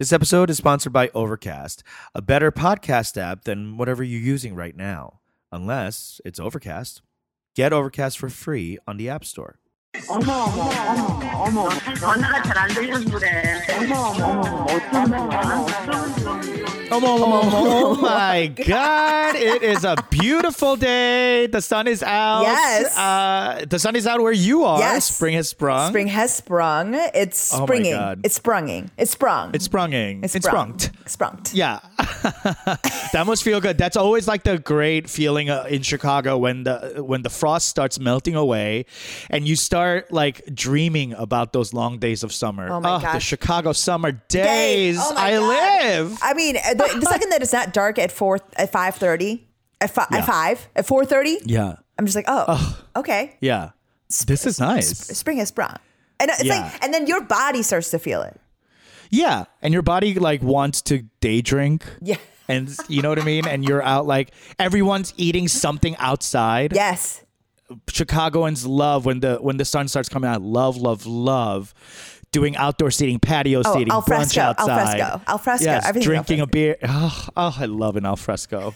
This episode is sponsored by Overcast, a better podcast app than whatever you're using right now, unless it's Overcast. Get Overcast for free on the App Store. 어머 어머 어머 어머 전화가 잘 안 들려서 그래. 어머 어머 어머 어떤 거야? Oh, my God. It is a beautiful day. The sun is out. Yes. Uh, the sun is out where you are. Yes. Spring has sprung. Spring has sprung. It's Oh my springing. God. It's sprunging. It's sprung. It's sprunging. It's It's sprung. sprunged. Sprunged. Yeah, that must feel good. That's always like the great feeling uh, in Chicago when the when the frost starts melting away, and you start like dreaming about those long days of summer. Oh my ah, the gosh. Chicago summer Day. days. Oh I God. live. I mean, the, the second that it's not dark at four at five thirty, at, fi- Yeah. at five at four thirty, Yeah, I'm just like, oh, okay, yeah. This is nice. spring has sprung, and it's Yeah. like, and then your body starts to feel it. Yeah, and your body like wants to day drink. Yeah. And you know what I mean? And you're out like everyone's eating something outside. Yes. Chicagoans love when the when the sun starts coming out. Love, love, love doing outdoor seating, patio Oh, seating, al brunch fresco, al outside. fresco, al fresco, Yes, everything's al drinking a beer. Oh, oh, I love an al fresco.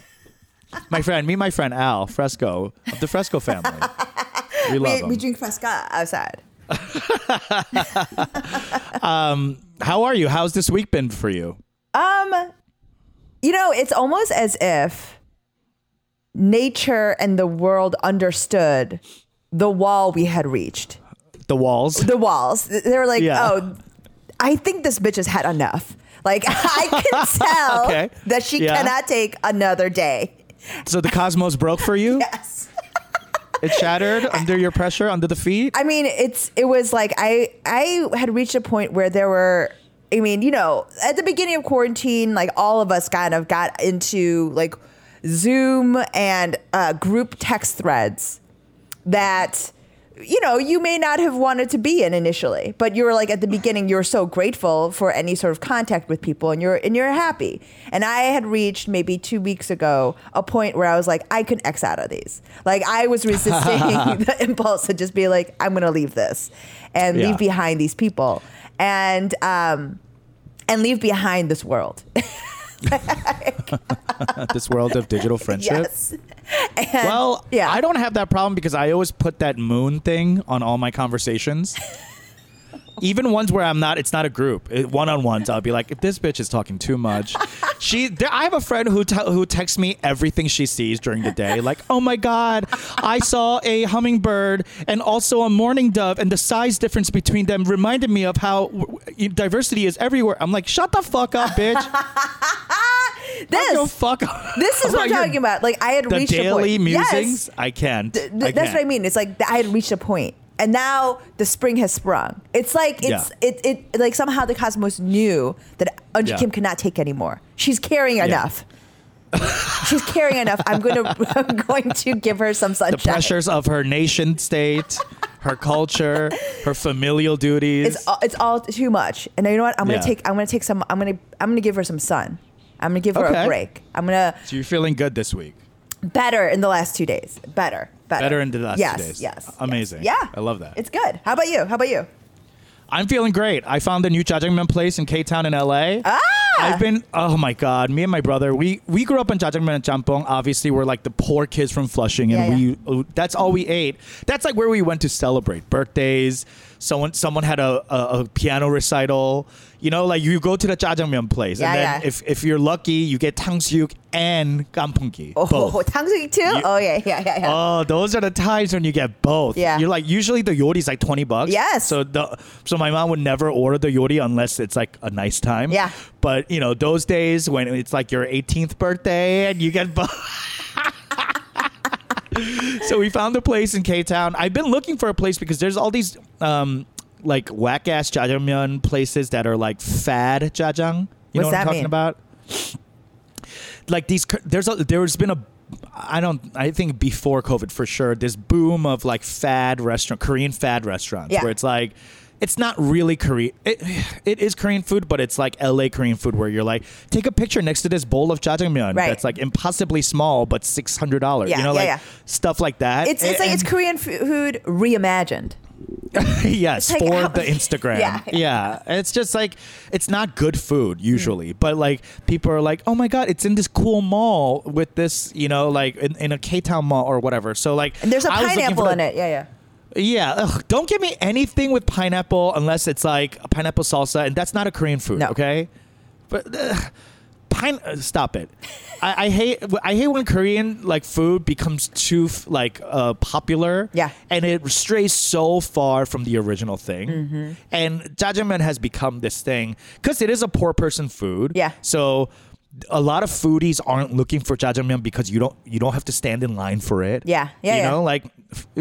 my friend, me, and my friend Al Fresco of the Fresco family. We love We, him. we drink fresco outside. How are you? How's this week been for you? Um, you know, it's almost as if nature and the world understood the wall we had reached. The walls. The walls. They were like, Yeah. oh, I think this bitch has had enough. Like I can tell Okay. that she Yeah. cannot take another day. So the cosmos broke for you? Yes. It shattered under your pressure, under the feet? I mean, it's it was like I I had reached a point where there were I mean, you know, at the beginning of quarantine, like all of us kind of got into like Zoom and uh, group text threads that you know you may not have wanted to be in initially but you were like at the beginning you were so grateful for any sort of contact with people and you're and you're happy. And i had reached maybe two weeks ago a point where i was like i could x out of these. Like i was resisting the impulse to just be like i'm gonna leave this and Yeah. leave behind these people. And um and leave behind this world this world of digital friendship? yes and, Well, yeah I don't have that problem because I always put that moon thing on all my conversations. Even ones where I'm not, it's not a group. One on ones, I'll be like, if this bitch is talking too much, she. There, I have a friend who te- who texts me everything she sees during the day. Like, oh my god, I saw a hummingbird and also a mourning dove, and the size difference between them reminded me of how w- w- diversity is everywhere. I'm like, shut the fuck up, bitch. this fuck. This is oh what I'm your- talking about. Like I had The reached a daily point. musings, Yes. I can't. Th- I that's what I mean. It's like I had reached a point, and now the spring has sprung. It's like it's Yeah. it, it like somehow the cosmos knew that Eunji Yeah. Kim could not take anymore. She's carrying enough. She's carrying enough. I'm going to I'm going to give her some the pressures of her nation state, her culture, her familial duties. It's all, it's all too much. And you know what? I'm gonna Yeah. take I'm gonna take some I'm gonna I'm gonna give her some sun. I'm gonna give her Okay. a break. I'm gonna so you're feeling good this week. better in the last two days. Better. Better. Better in the last yes, two days. Yes. Amazing. yes. Yeah. I love that. It's good. How about you? How about you? I'm feeling great. I found a new jjajangmyeon place in K Town in LA. Ah! I've been oh my god, me and my brother, we we grew up in jjajangmyeon and champong. Obviously, we're like the poor kids from Flushing and Yeah, we uh, that's all we ate. That's like where we went to celebrate birthdays someone someone had a, a, a, piano recital. You know, like you go to the jajangmyeon place, yeah, and then yeah. if, if you're lucky, you get tangsuyuk and gampungi. Oh, both. too? You, oh yeah, yeah, yeah, yeah. Oh, those are the times when you get both. Yeah, you're like usually the yori is like twenty bucks. Yes. So the so my mom would never order the yori unless it's like a nice time. Yeah. But you know those days when it's like your 18th birthday and you get both. so we found a place in K Town. I've been looking for a place because there's all these um like whack ass jjajangmyeon places that are like fad jjajang. You know What's what I'm talking mean? about? like these there's a there's been a I don't I think before COVID for sure this boom of like fad restaurant Korean fad restaurants Yeah. where it's like it's not really Korean it, it is Korean food but it's like LA Korean food where you're like take a picture next to this bowl of jjajangmyeon Right. that's like impossibly small but $600 Yeah, you know yeah, like yeah. stuff like that It's it's like it's Korean food reimagined. yes, like for the Instagram. Yeah, yeah. It's just like it's not good food usually, Mm. but like people are like, "Oh my god, it's in this cool mall with this, you know, like in, in a K Town mall or whatever." So like, And there's a I pineapple in it. Yeah, yeah. Yeah, ugh, don't give me anything with pineapple unless it's like a pineapple salsa, and that's not a Korean food. No. Okay, but. Uh, Pine, uh, stop it! I, I hate I hate when Korean like food becomes too f- like uh, popular. Yeah. and it strays so far from the original thing. Mm-hmm. And jjajangmyeon has become this thing because it is a poor person food. Yeah. So a lot of foodies aren't looking for jjajangmyeon because you don't you don't have to stand in line for it. Yeah. Yeah, You yeah. know, like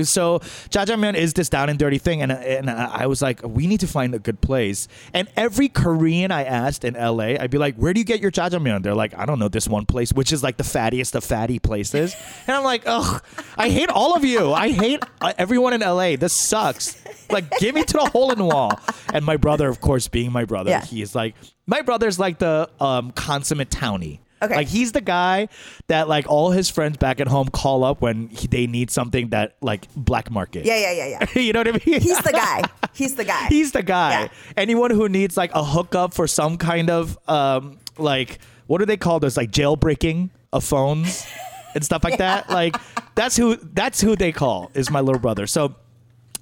so jjajangmyeon is this down and dirty thing, and and I was like, we need to find a good place. And every Korean I asked in LA, I'd be like, where do you get your jjajangmyeon? They're like, I don't know, this one place, which is like the fattiest of fatty places. and I'm like, ugh, I hate all of you. I hate uh, everyone in LA. This sucks. Like, give me to the hole in the wall. And my brother, of course, being my brother, Yeah. he is like, my brother's like the um, consummate townie. Okay. Like he's the guy that like all his friends back at home call up when he, they need something that like black market. Yeah, yeah, yeah, yeah. you know what I mean? He's the guy. He's the guy. He's the guy. Yeah. Anyone who needs like a hookup for some kind of um like what do they call those like jailbreaking of phones and stuff like that? Like that's who that's who they call is my little brother. So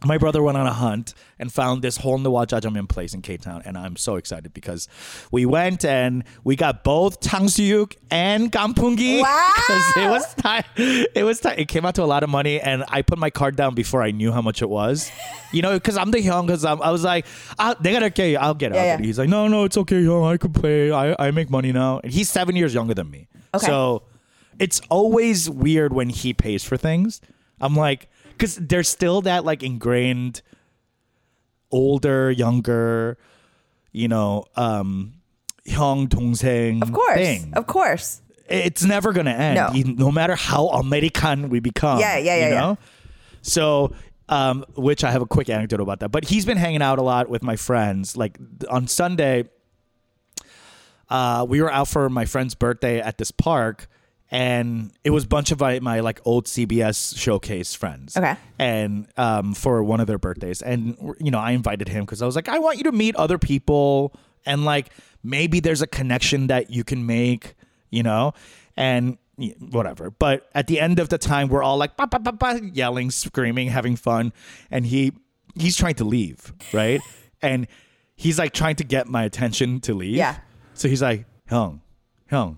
my brother went on a hunt and found this hole in the wall jajangmyeon place in K Town, and I'm so excited because we went and we got both tangsuyuk and gampungi. Wow! It was time. It was time. It came out to a lot of money, and I put my card down before I knew how much it was. You know, because I'm the Hyung, because I was like, i they gotta get, I'll get yeah, out. Yeah. He's like, no, no, it's okay, Hyung. I can play. I, I make money now. And he's seven years younger than me. Okay. So it's always weird when he pays for things. I'm like because there's still that like ingrained older, younger, you know, um, 형 동생 of course. thing. Of course. It's never gonna end, No. even- no matter how American we become. Yeah, yeah, yeah, You yeah. know? So, um, which I have a quick anecdote about that. But he's been hanging out a lot with my friends. Like th- on Sunday, uh, we were out for my friend's birthday at this park, and it was a bunch of my, my like old CBS showcase friends. Okay. And um, for one of their birthdays, and you know, I invited him because I was like, I want you to meet other people, and like maybe there's a connection that you can make, you know, and whatever. But at the end of the time, we're all like, ba, ba, ba, ba, yelling, screaming, having fun, and he he's trying to leave, right? and he's like trying to get my attention to leave. Yeah. So he's like, Hyung, Hyung,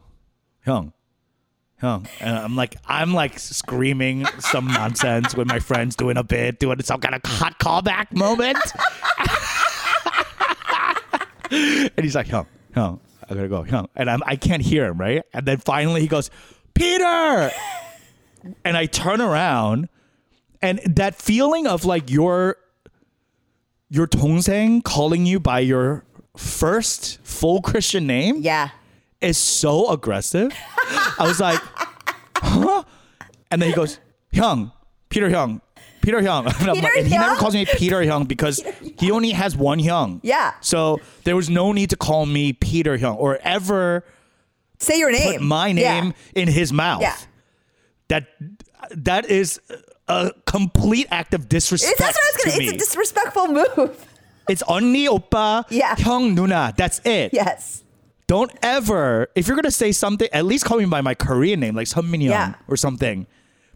Hyung, Hyung. And I'm like, I'm like screaming some nonsense with my friends doing a bit, doing some kind of hot callback moment. and he's like, Hyung, Hyung, I gotta go, Hyung. And I'm, I can't hear him, right? And then finally he goes, Peter! And I turn around and that feeling of like your your 동생 calling you by your first full Christian name Yeah is so aggressive. I was like, huh? And then he goes, Hyung, Peter Hyung, Peter Hyung. And, I'm Peter like- and he never Hyung? calls me Peter Hyung because he only has one Hyung. Yeah. So there was no need to call me Peter Hyung or ever Say your name. put my Yeah. name in his mouth. Yeah. That that is a complete act of disrespect It's, that's what I was to gonna. me. It's a disrespectful move. It's 언니 오빠 Yeah. 형 누나. That's it. yes. Don't ever if you're gonna say something, at least call me by my Korean name, like Sun Min Young Yeah. or something.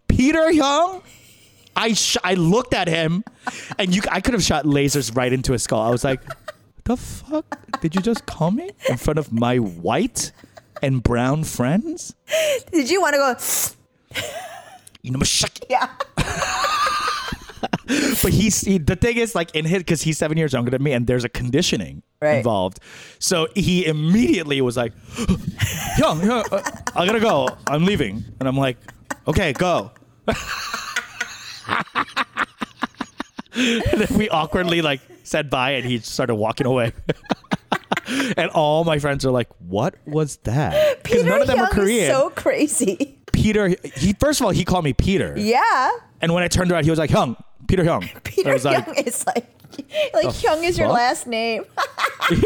Peter Hyung. I sh- I looked at him, and you I could have shot lasers right into his skull. I was like, the fuck did you just call me in front of my white and brown friends? Did you want to go? You know, shut Yeah. but he's he, the thing is like in his because he's seven years younger than me and there's a conditioning Right. involved. So he immediately was like "Yo, Hyung uh, i gotta go. I'm leaving. And i'm like okay go. And then we awkwardly like said bye and he started walking away. And all my friends are like what was that? Because none of them Young are korean. so crazy. peter he first of all he called me peter. Yeah. and when i turned around he was like Hyung peter hyung Peter Hyung like, is like like Hyung is your last name.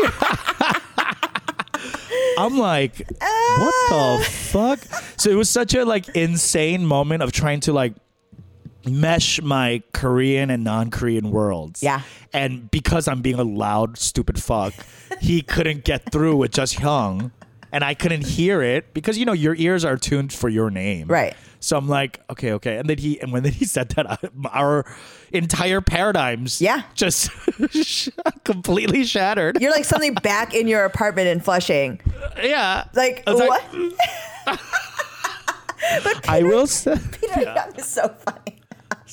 I'm like, what the ah. fuck? So it was such a like insane moment of trying to like mesh my Korean and non-Korean worlds. Yeah. And because I'm being a loud, stupid fuck, he couldn't get through with just Hyung. And I couldn't hear it because you know your ears are tuned for your name, Right. So I'm like, okay, okay. And then he and when then he said that, uh, our entire paradigms, Yeah. just completely shattered. You're like suddenly back in your apartment in Flushing. yeah, Like I was what? I will say, Peter Hyung is so funny.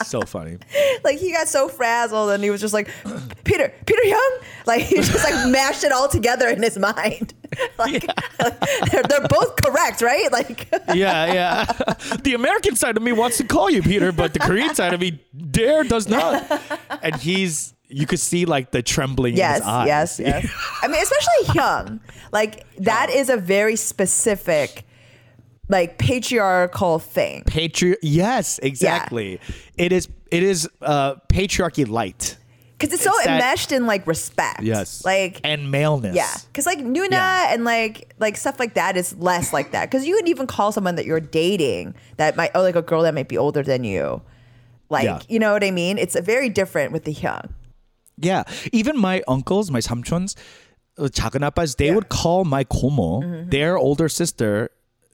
So funny. Like he got so frazzled and he was just like, Peter, Peter Hyung. Like he just like mashed it all together in his mind. Like they're, they're both correct, right? Like yeah, yeah. The American side of me wants to call you Peter, but the Korean side of me dare does not. And he's you could see like the trembling in yes, his eyes. yes, yes. I mean, especially Hyung. Like that is a very specific, like patriarchal thing. Patri yes, exactly. Yeah. It is it is uh patriarchy light. Cause it's, it's so that, enmeshed in like respect. Yes. Like and maleness. Yeah. Cause like Nuna yeah. and like like stuff like that is less like that. Cause you would even call someone that you're dating that might oh like a girl that might be older than you. Like, yeah. you know what I mean? It's very different with the Hyung. Yeah. Even my uncles, my samchuns, the uh, 아빠s, they would call my komo, mm-hmm. their older sister,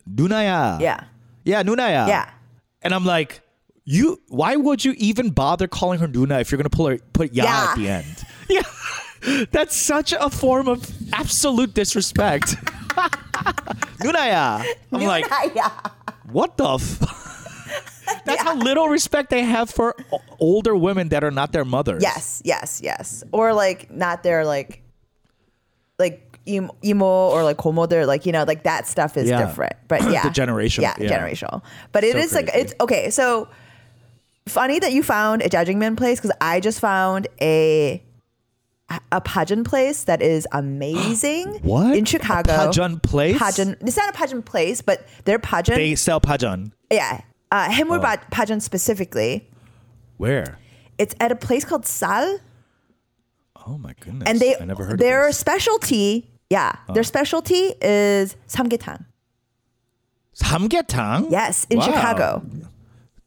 Nunaya. Yeah. Yeah, Nunaya. Yeah. And I'm like, you why would you even bother calling her Nuna if you're gonna pull her put Ya yeah. at the end? Yeah. That's such a form of absolute disrespect. Nunaya. I'm Nunaya. like what the f- That's yeah. how little respect they have for older women that are not their mothers. Yes, yes, yes. Or like not their like emo or like komo. They're like you know like that stuff is Yeah. different. But yeah, generational, Yeah, yeah. generational. But it So is like it's okay. So funny that you found a judging place because I just found a a pageant place that is amazing. What? in Chicago? A pageant place? Pageant. It's not a pageant place, but they're pageant. They sell pajeon. yeah, uh, Oh. Haemul pageant specifically. Where? It's at a place called Sal. Oh my goodness. and they I never heard their specialty yeah their uh. specialty is samgyetang Samgyetang? yes in Wow. chicago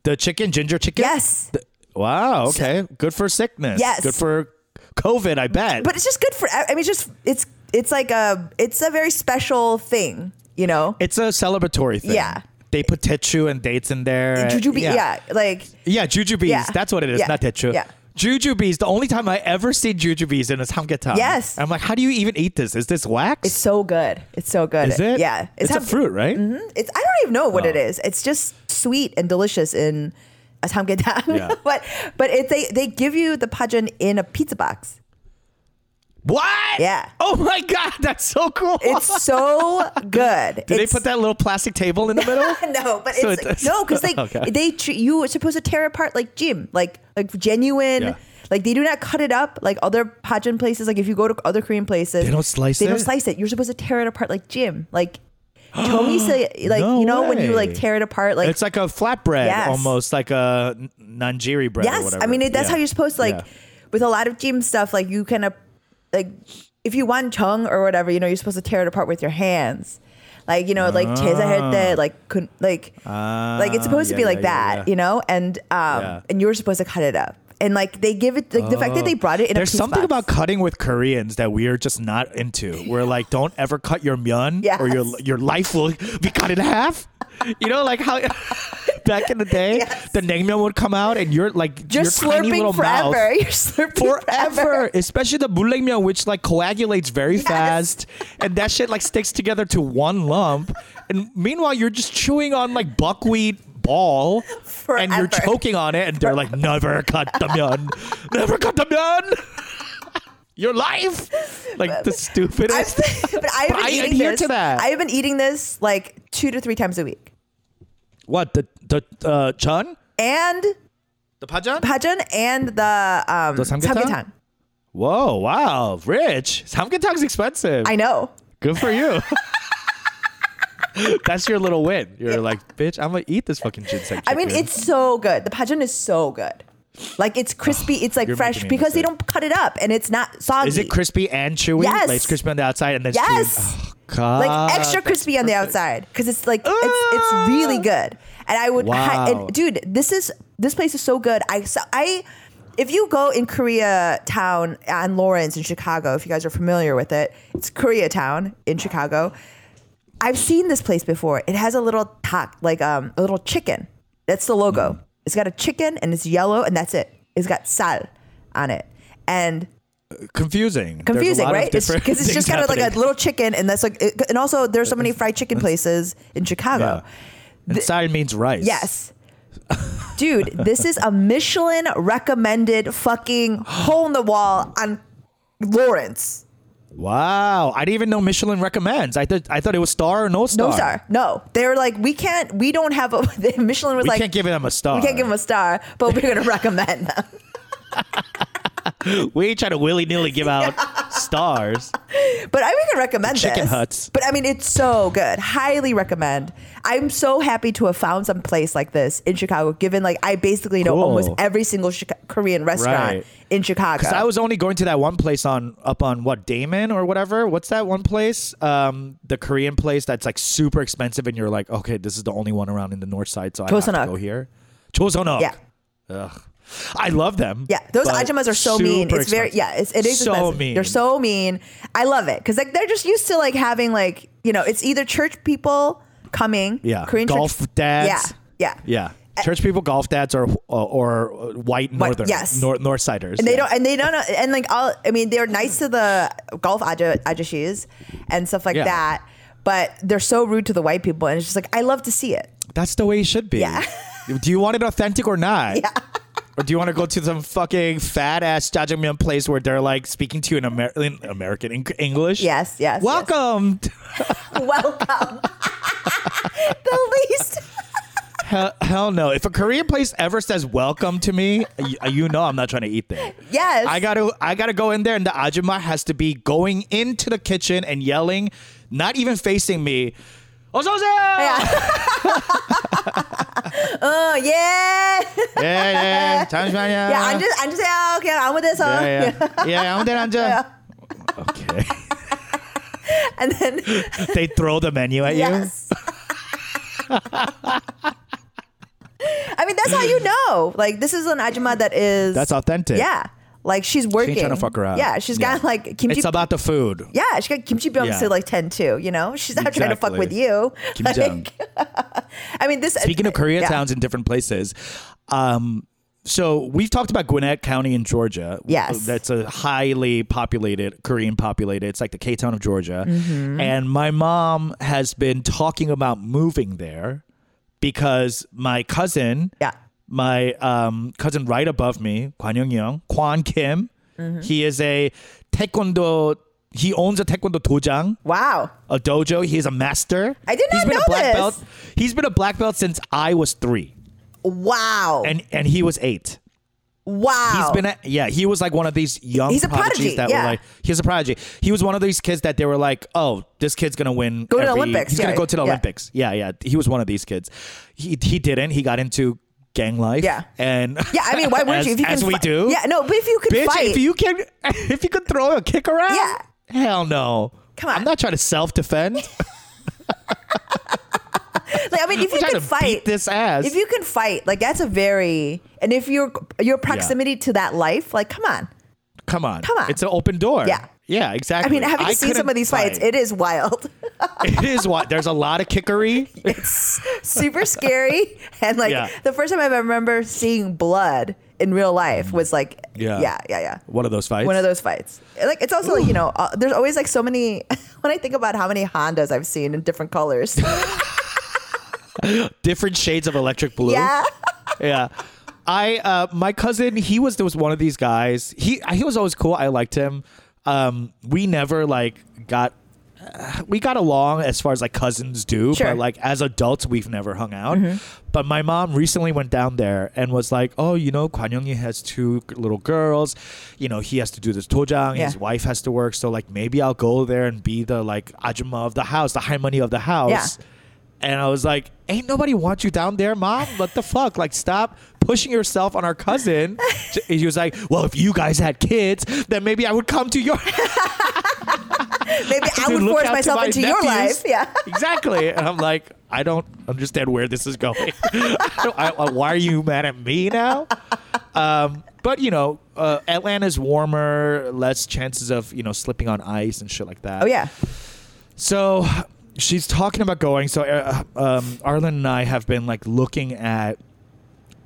The chicken, ginger chicken? yes The- wow, okay. Good for sickness. Yes. Good for COVID, I bet. but it's just good for i mean it's just it's it's like a it's a very special thing you know it's a celebratory thing. Yeah. They put daechu and dates in there. jujube yeah. like Yeah, jujubes. Yeah. That's what it is, Yeah. not daechu. Yeah. Jujubes, the only time I ever see jujubes in a samgyetang. Yes. I'm like, how do you even eat this? Is this wax? it's so good it's so good is it? yeah It's, a ham- fruit, right? Mm-hmm. it's i don't even know what it Oh. is it's just sweet and delicious in a samgyetang Yeah. but but it they they give you the pajeon in a pizza box What? Yeah. Oh my god, that's so cool. it's so good Did they put that little plastic table in the middle? no, but So it's it no because they Okay. they you are supposed to tear apart like Jim, like like genuine. Yeah. Like they do not cut it up like other pageant places. Like if you go to other Korean places, They don't slice They it? They don't slice it. You're supposed to tear it apart like Jim. Like Tommy say, like No you know when you like tear it apart, like it's like a flatbread, Yes. almost like a nanjiri bread or yes. whatever. I mean it, that's Yeah. how you're supposed to like Yeah. with a lot of Jim stuff. Like you kind of like if you want chung or whatever, you know, you're supposed to tear it apart with your hands. Like, you know, like chesahete, ah. like kun, like uh, like it's supposed ah, yeah, to be like yeah, that, yeah. you know? And um and you're supposed to cut it up. And like they give it like oh. the fact that they oh. brought it in There's something box. about cutting with Koreans that we are just not into. We're like, don't ever cut your myeon yes. or your your life will be cut in half. You know, like how back in the day, Yes. the naengmyeon would come out, and you're like just your tiny slurping little forever. mouth. You're slurping Forever, forever. especially the mulnaengmyeon, which like coagulates very fast, and that shit like sticks together to one lump. And meanwhile, you're just chewing on like buckwheat ball, and you're choking on it, and they're like, "Never cut the myeon, never cut the myeon." Your life, like the I've, stupidest. but I've been I eating adhere this. to that. I've been eating this like two to three times a week, what the the uh, chun, and the pajan? pajeon and the um The samgyetang? samgyetang. Whoa, wow, rich. Samgyetang's expensive. I know. Good for you. That's your little win. You're like, bitch, I'm gonna eat this fucking ginseng. I mean, it's so good. The pajeon is so good. Like it's crispy. It's like You're fresh because they don't cut it up, and it's not soggy. Is it crispy and chewy? Yes. Like it's crispy on the outside and then it's Yes. chewy. Oh, like extra crispy on the outside because it's like it's it's really good. And I would, hi- Wow. and dude, this is this place is so good. I so I. If you go in Koreatown on Lawrence in Chicago, if you guys are familiar with it, it's Koreatown in Chicago. I've seen this place before. It has a little tak, like um, a little chicken. That's the logo. Mm. It's got a chicken and it's yellow, and that's it. It's got sal on it, and confusing. Confusing, right? Because it's just things kind of like a little chicken, and that's like, it- and also there's so many fried chicken places in Chicago. Yeah. And sal means rice. Yes. Dude, this is a Michelin recommended fucking hole in the wall on Lawrence. Wow. I didn't even know Michelin recommends. I thought I thought it was star or no star. No star. No. They were like, we can't, we don't have a, Michelin was We like, can't give them a star. we can't give them a star, but we're going to recommend them. We ain't trying to willy nilly give out stars. But I can recommend Chicken this. Huts. But I mean, it's so good. Highly recommend. I'm so happy to have found some place like this in Chicago. Given like I basically know Cool. almost every single Chica- Korean restaurant Right. in Chicago. Because I was only going to that one place on up on what Damen or whatever. What's that one place? Um, the Korean place that's like super expensive, and you're like, okay, this is the only one around in the north side, so I have to go here. Chosunok. Yeah. Ugh. I love them. Yeah, those ajumas are so mean. It's very expensive. yeah. It's, it is so expensive. mean. They're so mean. I love it because like they're just used to like having like you know it's either church people coming yeah. Korean golf church, dads. yeah yeah Yeah. Eh. Church people, golf dads, or uh, or, or white northern, yes. nor, north siders. and they yeah. don't and they don't know and like all I mean they're nice to the golf aja ajashis and stuff like Yeah. that. But they're so rude to the white people, and it's just like I love to see it. That's the way it should be. Yeah. Do you want it authentic or not? Yeah. Or do you want to go to some fucking fat ass jjajangmyeon place where they're like speaking to you in, Amer- in American Eng- English? Yes, yes, yes. Welcome. Welcome. the least. hell, hell no. If a Korean place ever says welcome to me, you, you know I'm not trying to eat there. Yes. I gotta I gotta go in there and the ajumma has to be going into the kitchen and yelling, not even facing me. 어서 오세요! Oh yeah. 예, 예. 잠시만요. 야 앉으 앉으세요. 그냥 아무 데서. 예, 예. 예, 아무 데나 앉아. Okay. And then they throw the menu at you. yes. I mean, that's how you know. Like, this is an ajumma that is. That's authentic. Yeah. Like, she's working. trying to fuck around. Yeah. she's got like kimchi. It's about the food. yeah, she got kimchi byeongs Yeah. to like 10 too, you know? She's not trying to fuck with you. Kimjang. Like, I mean, this. Speaking of Koreatowns yeah. in different places, um, so we've talked about Gwinnett County in Georgia. Yes. that's a highly populated Korean populated. It's like the K town of Georgia, Mm-hmm. and my mom has been talking about moving there because my cousin, Yeah. My um, cousin right above me, Kwan Young Young, Kwan Kim, Mm-hmm. he is a taekwondo. He owns a taekwondo dojang Wow. a dojo. He's a master. I did He's not been know a black this. belt. He's been a black belt since I was three, Wow. and and he was eight. wow. He's been a, yeah. He was like one of these young. He's a prodigies prodigy, That yeah. were like he's a prodigy. He was one of these kids that they were like, oh, this kid's gonna win. Go to the Olympics, He's yeah, gonna go to the yeah. Olympics. Yeah, yeah. He was one of these kids. He he didn't. He got into gang life. Yeah. and yeah, I mean, why wouldn't as, you? If you as can we fi- do. Yeah, no, but if you can Bitch, fight. if you can, if you could throw a kick around, Yeah. hell no. Come on. I'm not trying to self defend. like, I mean, if I'm you can to fight. this ass. if you can fight, like that's a very and if your your proximity to that life, like come on. Come on. Come on. It's an open door. Yeah. Yeah, exactly. I mean, having I seen some of these fights, fight. it is wild. it is what there's a lot of kickery. it's super scary. And like Yeah. the first time I remember seeing blood in real life was like Yeah. yeah, yeah, yeah. One of those fights. One of those fights. Like it's also like, you know, uh, there's always like so many when I think about how many Hondas I've seen in different colors. different shades of electric blue. yeah. yeah. I uh my cousin, he was there was one of these guys. He he was always cool. I liked him. Um we never like got uh, we got along as far as like cousins do, Sure. but like as adults we've never hung out. Mm-hmm. But my mom recently went down there and was like, "Oh, you know, Kwan Young has two little girls. You know, he has to do this dojang. His wife has to work. So like maybe I'll go there and be the like ajumma of the house, the halmoni of the house." Yeah. And I was like, ain't nobody want you down there, mom. What the fuck? Like, stop pushing yourself on our cousin. she was like, well, if you guys had kids, then maybe I would come to your. Maybe I to would force myself my into your life. Yeah. exactly. And I'm like, I don't understand where this is going. I, I- why are you mad at me now? Um, but you know, uh, Atlanta's warmer, less chances of you know slipping on ice and shit like that. Oh yeah. So she's talking about going. So uh, um, Arlen and I have been like looking at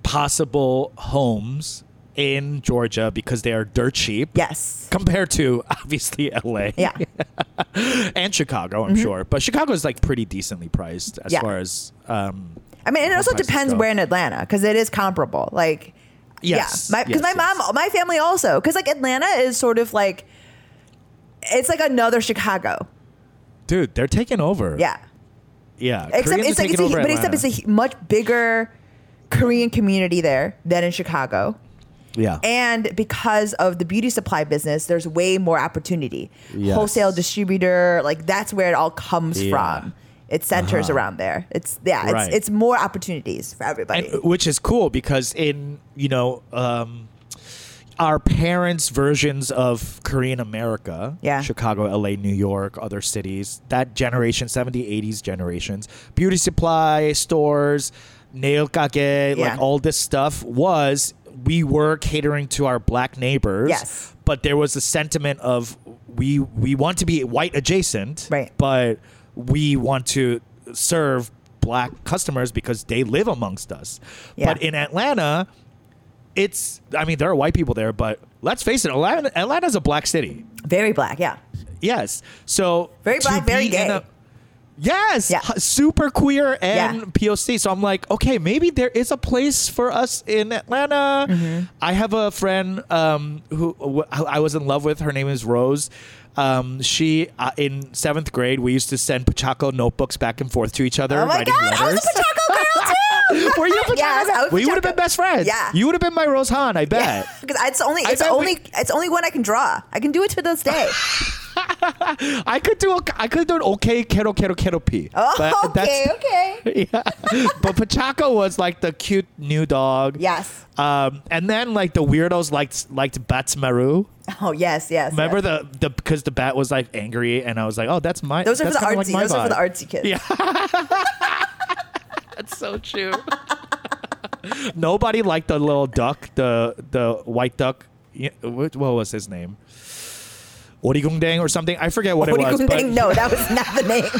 possible homes in Georgia because they are dirt cheap. Yes. Compared to obviously LA Yeah. and Chicago, I'm sure, but Chicago is like pretty decently priced as Yeah. far as um, I mean, it also depends go. where in Atlanta because it is comparable. Like, Yes, yeah, because yes, my yes. mom, my family also, because like Atlanta is sort of like, it's like another Chicago. Dude, they're taking over. Yeah. yeah. Except Koreans it's like, it's a, but except it's a much bigger Korean community there than in Chicago. yeah. And because of the beauty supply business, there's way more opportunity. Yes. Wholesale distributor, like that's where it all comes Yeah. from. It centers Uh-huh. around there. It's yeah, it's Right. it's more opportunities for everybody. and, which is cool because in you know um, our parents' versions of Korean America, Yeah. Chicago, LA, New York, other cities, that generation, 70s, 80s generations, beauty supply stores, nail kage, Yeah. like all this stuff was we were catering to our black neighbors. Yes. But there was a sentiment of we we want to be white adjacent, Right. but we want to serve black customers because they live amongst us. Yeah. But in Atlanta, it's I mean there are white people there, but let's face it, Atlanta Atlanta's a black city. Very black, yeah. Yes. So Very black, very gay. a- yes. Yeah. Super queer and Yeah. POC. So I'm like, okay, maybe there is a place for us in Atlanta. Mm-hmm. I have a friend um, who I was in love with. Her name is Rose. Um, she uh, in seventh grade, we used to send Pochacco notebooks back and forth to each other, Oh my god, I was a Pochacco girl too. Were you a Yes, I was we would have been best friends. Yeah. You would have been my Rose Han, I bet. Because it's only I it's bet we- only it's only one I can draw. I can do it to this day. I could do a, I could do an okay kero kero keroppi. Oh, But okay, that's- okay. yeah. But Pochacco was like the cute new dog. Yes. Um, and then like the weirdos liked liked Badtz-Maru. Oh yes, yes. Remember yes. the the because the bat was like angry, and I was like, oh, that's my. those are for that's the kinda artsy. Like my those are for the vibe. artsy kids. Yeah. That's so true. Nobody liked the little duck, the the white duck. What, what was his name? Origungdang or something. I forget what, What it was. you but think? No, that was not the name.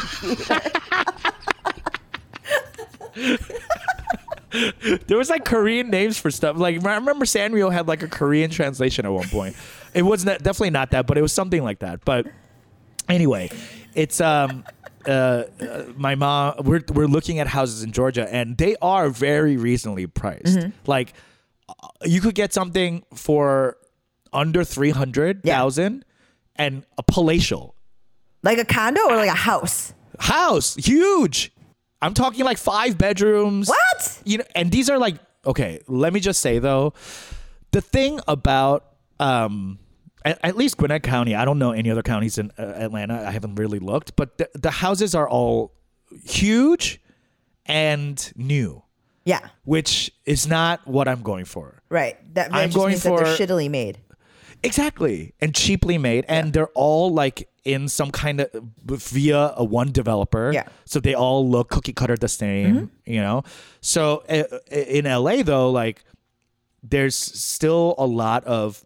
There was like Korean names for stuff. Like I remember Sanrio had like a Korean translation at one point. It was not, definitely not that, but it was something like that. But anyway, it's um uh, uh my mom we're we're looking at houses in Georgia and they are very reasonably priced. Mm-hmm. Like uh, you could get something for under 300,000 and a palatial like a condo or like a house? house, huge. I'm talking like 5 bedrooms What? you know, and these are like okay. Let me just say though, the thing about um, at, at least Gwinnett County, I don't know any other counties in uh, Atlanta. I haven't really looked, but the, the houses are all huge and new, Yeah. which is not what I'm going for. Right. That, I'm going means that they're shittily made. Exactly, and cheaply made, and they're all like in some kind of via a one developer. Yeah. So they all look cookie cutter the same, you know. So uh, in LA though, like there's still a lot of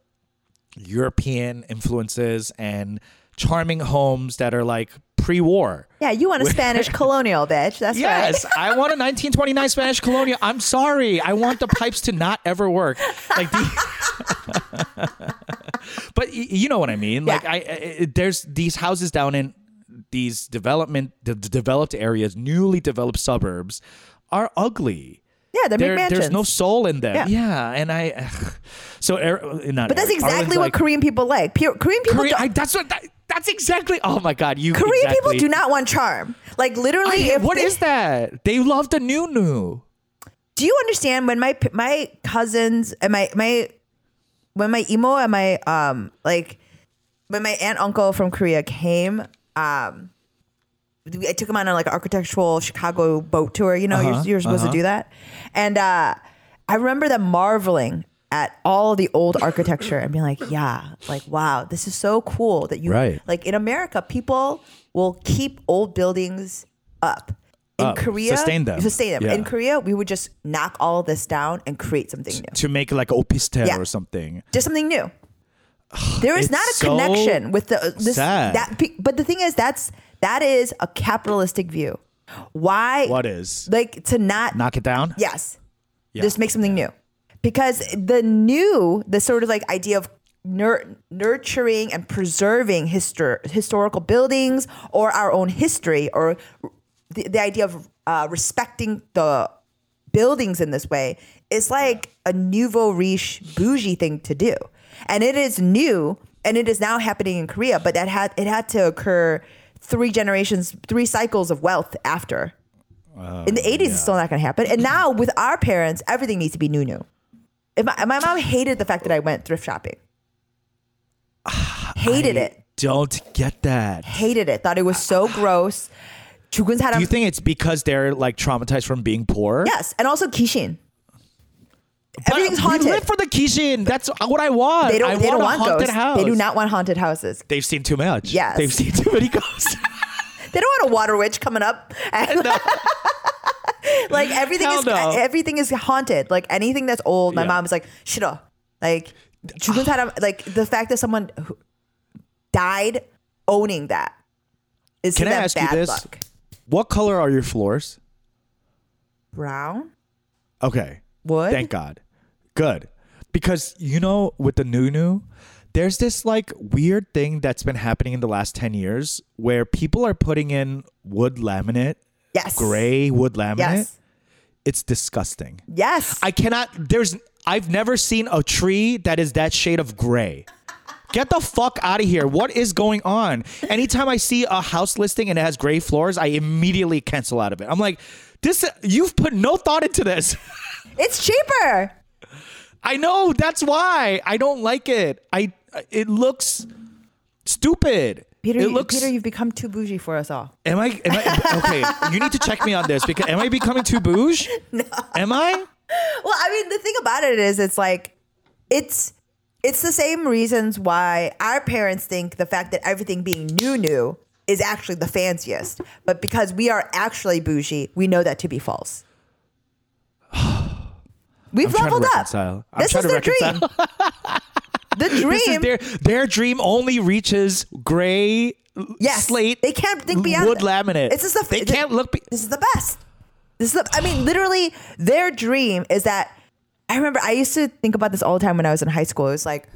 European influences and charming homes that are like pre-war. Yeah, you want a Spanish colonial, bitch. That's Yes, right. I want a 1929 Spanish colonial. I'm sorry, I want the pipes to not ever work. Like the, but you know what I mean. Like Yeah. I, I, there's these houses down in these development, the, the developed areas, newly developed suburbs, are ugly. Yeah, they're big mansions. there's no soul in them. Yeah. Yeah, and I. ugh. So, er, not but that's Eric, exactly what like, Korean people like. Pure, Korean people Korean, don't- I, that's what. That, that's exactly. Oh my god, you. Korean exactly, people do not want charm. Like literally, I- if what they- is that? They love the new new. Do you understand when my my cousins and my my when my emo and my um like when my aunt uncle from Korea came um I took him on a like architectural Chicago boat tour. You know, Uh-huh, you're, you're supposed uh-huh. to do that, and uh, I remember them marveling at all the old architecture and being like, yeah, like wow, this is so cool that you Right. like in America, people will keep old buildings up. In Up. Korea, Sustain them. Sustain them. Yeah. In Korea, we would just knock all this down and create something new. to make like opistel Yeah. or something. Just something new. There is not a so connection with the this sad. that. But the thing is, that's that is a capitalistic view. Why? What is? like to not Knock it down? Yes. Yeah. Just make something new. Because the new, the sort of like idea of nur- nurturing and preserving histor- historical buildings or our own history or the, the idea of uh, respecting the buildings in this way is like a nouveau riche bougie thing to do. And it is new and it is now happening in Korea, but that had it had to occur three generations, three cycles of wealth after. In the 80s, yeah. it's still not going to happen. And now with our parents, everything needs to be new, new. If my, my mom hated the fact that I went thrift shopping, hated I it. Don't get that. Hated it. Thought it was so gross. Chugun's had. Do you think it's because they're like traumatized from being poor? Yes, and also Gwishin. Everything's haunted. We live for the kitchen. That's what I want. They don't, I they want don't want haunted ghosts. house. They do not want haunted houses. They've seen too much. Yes. They've seen too many ghosts. they don't want a water witch coming up. No. like everything Hell is no. everything is haunted. Like anything that's old, my yeah. mom is like, Shira. Oh. Like Jugun's had a, like the fact that someone died owning that is Can I ask you this? Luck. What color are your floors? Brown. Okay. Wood. Thank God. Good. Because you know, with the new new, there's this like weird thing that's been happening in the last 10 years where people are putting in wood laminate, Yes. gray wood laminate. Yes. It's disgusting. Yes. I cannot there's I've never seen a tree that is that shade of gray. Get the fuck out of here. What is going on? Anytime I see a house listing and it has gray floors, I immediately cancel out of it. I'm like, this you've put no thought into this. it's cheaper. I know that's why I don't like it. I it looks stupid. Peter, it looks. Peter, you've become too bougie for us all. am I? Am I? Okay, you need to check me on this because am I becoming too bouge? No. Am I? Well, I mean, the thing about it is, it's like, it's it's the same reasons why our parents think the fact that everything being new, new is actually the fanciest. But because we are actually bougie, we know that to be false. We've I'm leveled up. I'm This is their dream. the dream. Their their dream only reaches gray yes, slate. They can't think beyond wood laminate. This is the they the- can't look. Be- This is the best. This is the. I mean, literally, their dream is that. I remember I used to think about this all the time when I was in high school. It was like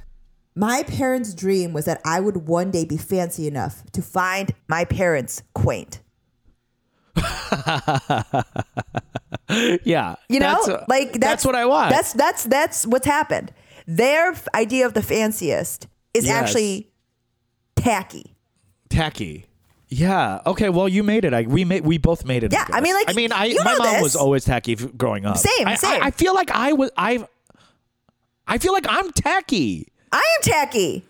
my parents' dream was that I would one day be fancy enough to find my parents quaint. yeah, You know, that's, uh, like that's, that's what I want. That's that's that's what's happened. Their idea of the fanciest is Yes. actually tacky. tacky. Yeah. Okay. Well, you made it. I we made we both made it. Yeah, I mean, like, I mean, I my mom this. was always tacky growing up. Same, I, same. I, I feel like I was I. I feel like I'm tacky. I am tacky.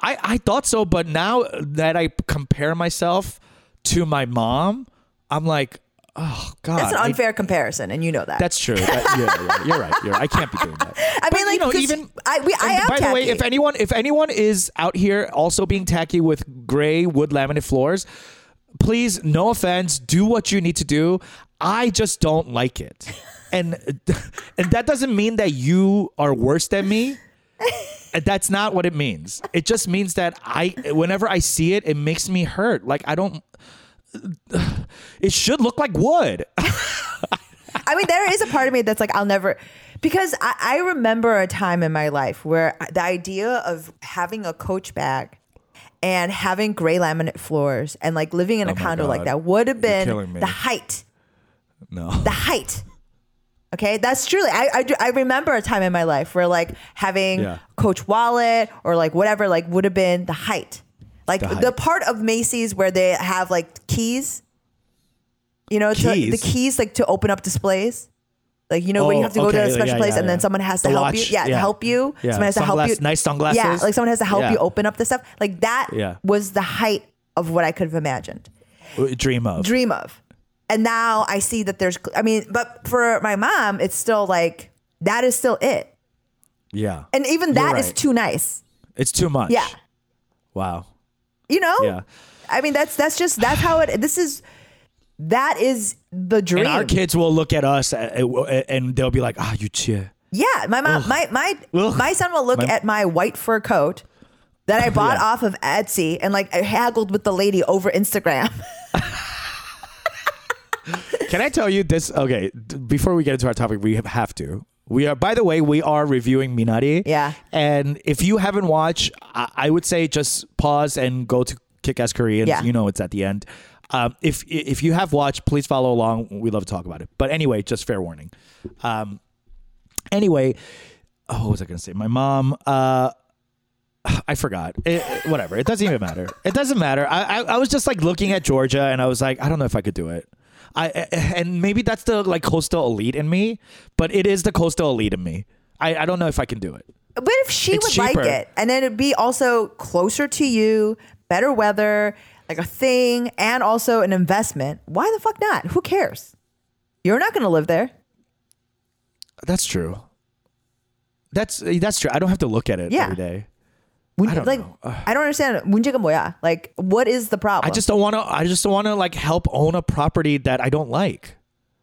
I I thought so, but now that I compare myself to my mom, I'm like, oh god, That's an I- unfair comparison, and you know that. that's true. That- yeah, yeah, you're right. You're right. I can't be doing that. I But, mean, like, you know, even I- we- I am by the way, if anyone if anyone is out here also being tacky with gray wood laminate floors, please, no offense, do what you need to do. I just don't like it, and and that doesn't mean that you are worse than me. That's not what it means. It just means that I, whenever I see it, it makes me hurt. Like I don't. It should look like wood. I mean, there is a part of me that's like, I'll never, because I, I remember a time in my life where the idea of having a coach bag and having gray laminate floors and like living in a Oh condo like that would have been the height. No. The height. Okay, that's truly. I, I I remember a time in my life where like having Yeah. Coach Wallet or like whatever like would have been the height. Like The the, part of Macy's where they have like keys. You know, to, the keys like to open up displays. Like you know when you Oh, have to go to a special yeah, place yeah, and then yeah. someone has to The help watch, you. Yeah, help you. Someone has to help you. nice sunglasses. Yeah, like someone has to help you open up the stuff. Like that Yeah. was the height of what I could have imagined Dream of. dream of. And now I see that there's, I mean, but for my mom, it's still like, that is still it. Yeah. And even that is right. too nice. It's too much. Yeah. Wow. You know? Yeah. I mean, that's that's just that's how it. This is that is the dream. And our kids will look at us uh, uh, and they'll be like, "Ah, you cheer." Yeah, my mom, my my Ugh. my son will look My- at my white fur coat that I bought Yeah. off of Etsy and like I haggled with the lady over Instagram. Can I tell you this? Okay, before we get into our topic, we have- have to. We are, by the way, we are reviewing Minari. Yeah. And if you haven't watched, I, I would say just pause and go to Kick Ass Koreans. Yeah. You know it's at the end. Um, if if you have watched, please follow along. We love to talk about it. But anyway, just fair warning. Um, anyway, oh, what was I going to say? My mom. Uh, I forgot. It, it- whatever. It doesn't even matter. It doesn't matter. I, I I was just like looking at Georgia and I was like, I don't know if I could do it. I and maybe that's the like coastal elite in me, but it is the coastal elite in me. I, I don't know if I can do it. But if she It's would cheaper. like it, and then it'd be also closer to you, better weather, like a thing, and also an investment. Why the fuck not? Who cares? You're not going to live there. That's true. That's that's true. I don't have to look at it Yeah. every day. 문- I don't like know. Ugh. I don't understand. 문제가 뭐야? Like what is the problem? I just don't want to. I just don't want to like help own a property that I don't like.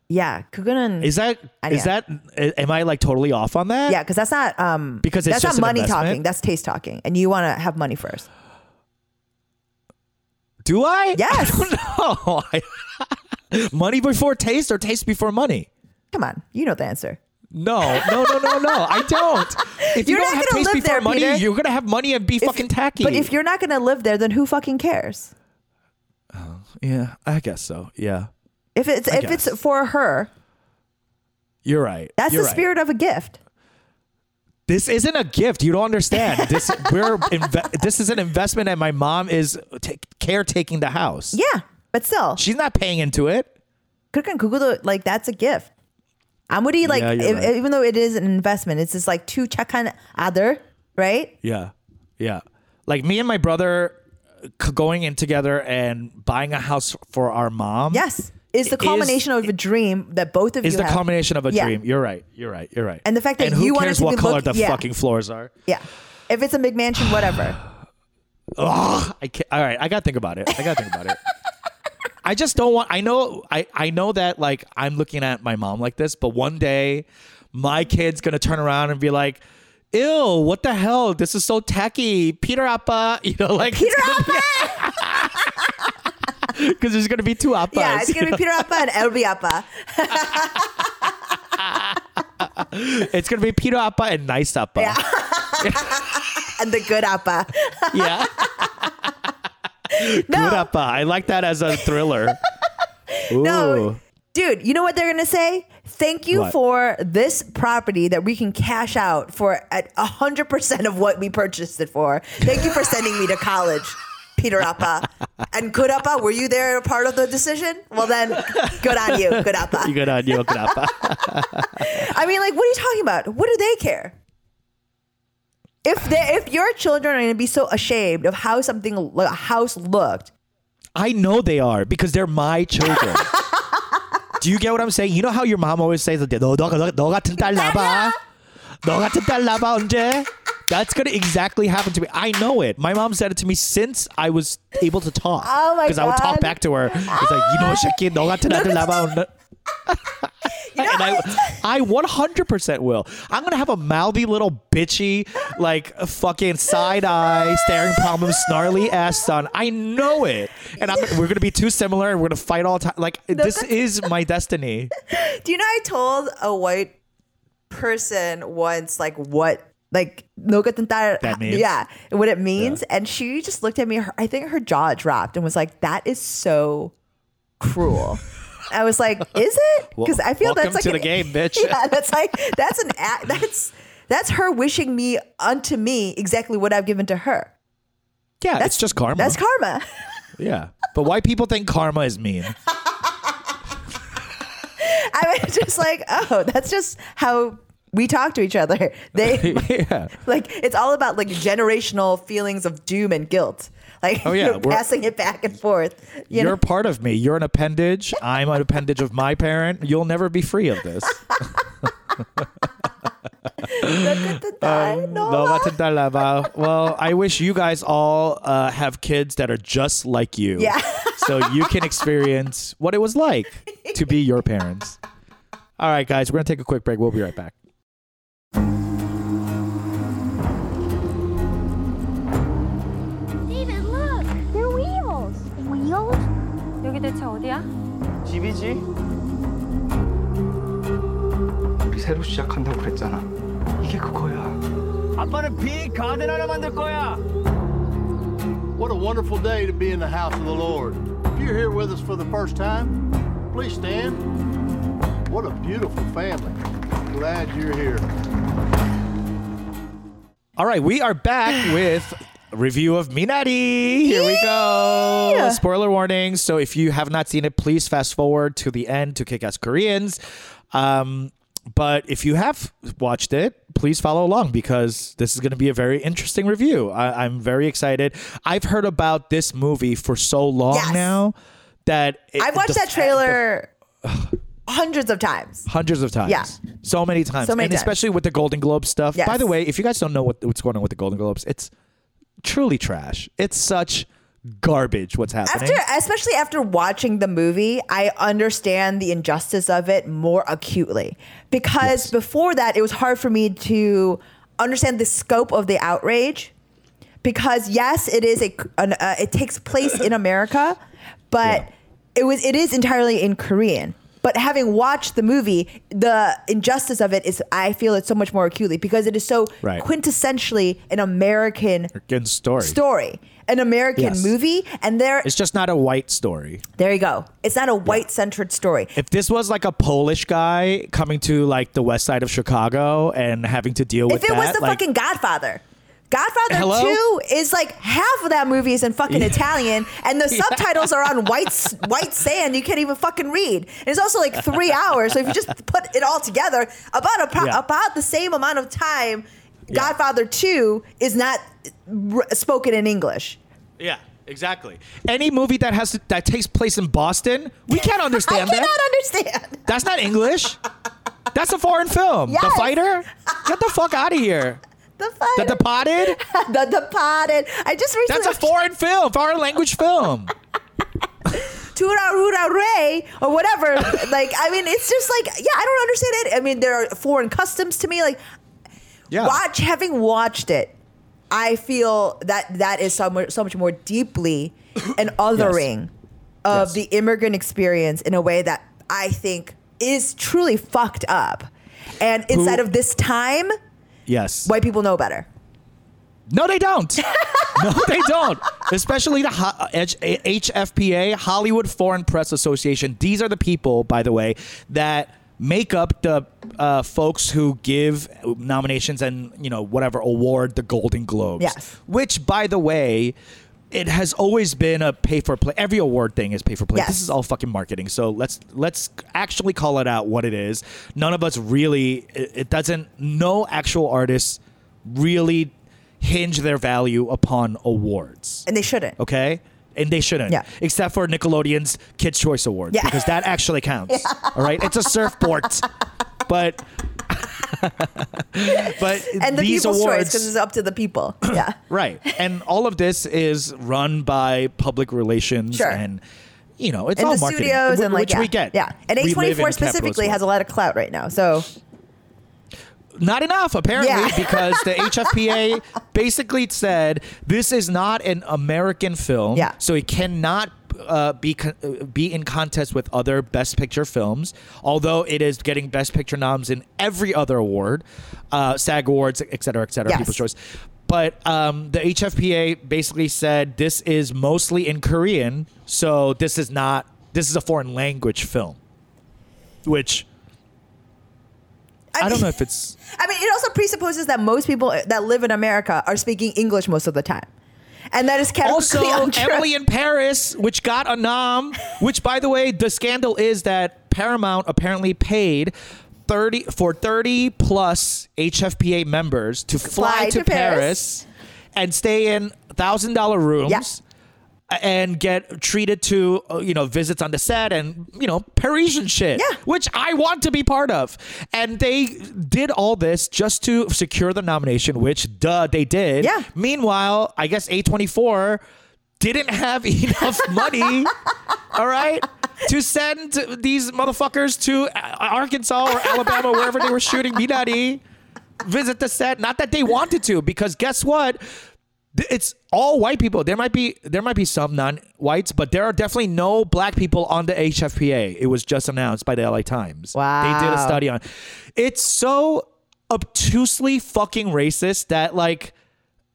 yeah, 그거는 Is that is 아니야. that? Am I like totally off on that? yeah, because that's not um Because it's that's just not an money investment? talking. That's taste talking, and you want to have money first. Do I? Yes. I don't know. I- money before taste or taste before money? Come on, you know the answer. No, no, no, no, no. I don't. If you You're don't not have gonna taste live before there, money, Peter. you're gonna have money and be fucking tacky. But if you're not going to live there, then who fucking cares? yeah, I guess so. Yeah, If it's I if it's guess. for her, you're right. that's You're the right. spirit of a gift. This isn't a gift. You don't understand. This we're inve- this is an investment, and my mom is ta- caretaking the house. Yeah, but still, She's not paying into it. 그러니까 그거도 like that's a gift. 아무리 like Yeah, you're if, right. even though it is an investment, it's just like two 착한 other, right? Yeah, yeah. Like me and my brother uh, c- going in together and buying a house for our mom. Yes, is the Is- culmination of a dream that both of is you the have. combination of a Yeah. dream. You're right. You're right. You're right. And the fact that and who you want it cares to what be color look- the yeah. fucking floors are? Yeah, if it's a McMansion, whatever. Ugh, I can't, all right, I gotta think about it. I gotta think about it. I just don't want. I know. I I know that like I'm looking at my mom like this, but one day my kid's gonna turn around and be like. Ew, what the hell? This is so tacky. Peter Appa, you know, like Peter Appa. because there's gonna be two Appas. yeah, it's gonna know? be Peter Appa and Elby Appa. It's gonna be Peter Appa and Nice Appa. Yeah. and the good Appa. Yeah. No, Good I like that as a thriller. Ooh. No, dude, you know what they're gonna say? Thank you What? for this property that we can cash out for at hundred percent of what we purchased it for. Thank you for sending me to college, Peter Appa. And good Appa, were you there a part of the decision? Well then, good on you, good Appa. You good on you, good Appa. I mean, like, what are you talking about? What do they care? If they, if your children are going to be so ashamed of how something a house looked, I know they are because they're my children. Do you get what I'm saying? You know how your mom always says, "너, 너, 너, 너 같은 딸 낳아봐. 너 같은 딸 낳아봐 언제?" That's gonna exactly happen to me. I know it. My mom said it to me since I was able to talk. Oh my Because I would talk God. back to her. It's like, you know, 새끼, 너 같은 아들 낳아봐 You know and I, I 100% will. I'm gonna have a mouthy little bitchy, like fucking side eye, staring problem, snarly ass son. I know it, and I'm, we're gonna be too similar, and we're gonna fight all the time. Like no, this is my destiny. Do you know? I told a white person once, like what. Like no good than that. That means yeah, what it means, yeah. and she just looked at me. Her, I think her jaw dropped and was like, "That is so cruel." I was like, is it? Because I feel Welcome that's like to an- the game, bitch. Yeah, that's like that's an act. That's that's her wishing me unto me exactly what I've given to her. Yeah, That's it's just karma. That's karma. yeah, but why people think karma is mean. I was just like, oh, that's just how we talk to each other. They yeah. like it's all about like generational feelings of doom and guilt. Like Oh, yeah, you're passing it back and forth. You You're know? a part of me. You're an appendage. I'm an appendage of my parent. You'll never be free of this. matindalaba. Well, I wish you guys all uh, have kids that are just like you. Yeah. so you can experience what it was like to be your parents. All right, guys, we're going to take a quick break. We'll be right back. 여기 대체 어디야? 집이지? 우리 새로 시작한다고 그랬잖아. 이게 그거야. 아빠는 빅 가든 하나 만들 거야. What a wonderful day to be in the house of the Lord. If you're here with us for the first time, please stand. What a beautiful family. Glad you're here. All right, we are back with a review of Minari. Here we go. Spoiler warning. So if you have not seen it, please fast forward to the end to kick ass Koreans. Um, but if you have watched it, please follow along because this is going to be a very interesting review. I, I'm very excited. I've heard about this movie for so long Yes. now that it- I've watched the- that trailer hundreds of times. hundreds of times. Yeah. So many times. So many and times. especially with the Golden Globe stuff. Yes. By the way, if you guys don't know what, what's going on with the Golden Globes, it's truly trash. It's such garbage what's happening. After, especially after watching the movie, I understand the injustice of it more acutely because Yes. before that, it was hard for me to understand the scope of the outrage. Because yes, it is a an, uh, it takes place in America, but Yeah. it was it is entirely in Korean. But having watched the movie, the injustice of it is I feel it so much more acutely because it is so Right. quintessentially an American Good story. story, an American Yes. movie, and there It's just not a white story. there you go. It's not a white centered story. If this was like a Polish guy coming to like the west side of Chicago and having to deal with If it was the like, fucking Godfather. Godfather Hello? 2 is like half of that movie is in fucking Italian and the subtitles are on white white sand you can't even fucking read. And it's also like 3 hours so if you just put it all together about a pro- Yeah. about the same amount of time Godfather 2 is not r- spoken in English. yeah, exactly. Any movie that has to, that takes place in Boston, we can't understand I understand cannot that. understand. That's not English. That's a foreign film. The Fighter? Get the fuck out of here. The The. Departed? the Departed. I just recently That's a foreign film, foreign language film. Tura Rura Ray or whatever. like, I mean, it's just like, yeah, I don't understand it. I mean, there are foreign customs to me. Like, Yeah. watch having watched it, I feel that that is so much, so much more deeply an othering of Yes. the immigrant experience in a way that I think is truly fucked up. And inside of this time, Yes. white people know better. No, they don't. no, they don't. Especially the HFPA, Hollywood Foreign Press Association. These are the people, by the way, that make up the uh, folks who give nominations and you know whatever award the Golden Globes. Yes. Which, by the way. It has always been a pay for play. Every award thing is pay for play. Yes. This is all fucking marketing. So let's let's actually call it out what it is. None of us really. It, it doesn't. No actual artists really hinge their value upon awards. And they shouldn't. Okay? And they shouldn't. Yeah. Except for Nickelodeon's Kids' Choice Award. Yeah. Because that actually counts. All right? It's a surfboard. but but And the these people's choice awards because it's up to the people. Yeah. Right. And all of this is run by public relations Sure. and you know, it's in all the marketing, studios wh- and like which yeah, we get. yeah. And We live in A twenty four specifically has a lot of clout right now. So Not enough, apparently, Yeah. because the HFPA basically said this is not an American film, Yeah. so it cannot uh, be con- uh, be in contest with other Best Picture films. Although it is getting Best Picture noms in every other award, uh, SAG Awards, et cetera, et cetera, Yes. People's Choice. But um, the HFPA basically said this is mostly in Korean, so this is not this is a foreign language film, which. I, don't know if it's I mean, it also presupposes that most people that live in America are speaking English most of the time, and that is also untrue. Emily in Paris, which got a nom. Which, by the way, the scandal is that Paramount apparently paid. 30 for 30 plus HFPA members to fly, Fly to, to Paris. Paris. and stay in thousand dollar rooms Yeah. And get treated to uh, you know visits on the set and you know Parisian shit, Yeah. which I want to be part of. And they did all this just to secure the nomination, which duh they did. Yeah. Meanwhile, I guess A24 didn't have enough money. all right. To send these motherfuckers to uh, Arkansas or Alabama, wherever they were shooting Minari, visit the set. Not that they wanted to, because guess what? It's all white people. There might be there might be some non-whites, but there are definitely no black people on the HFPA. It was just announced by the LA Times. Wow, they did a study on. It's so obtusely fucking racist that like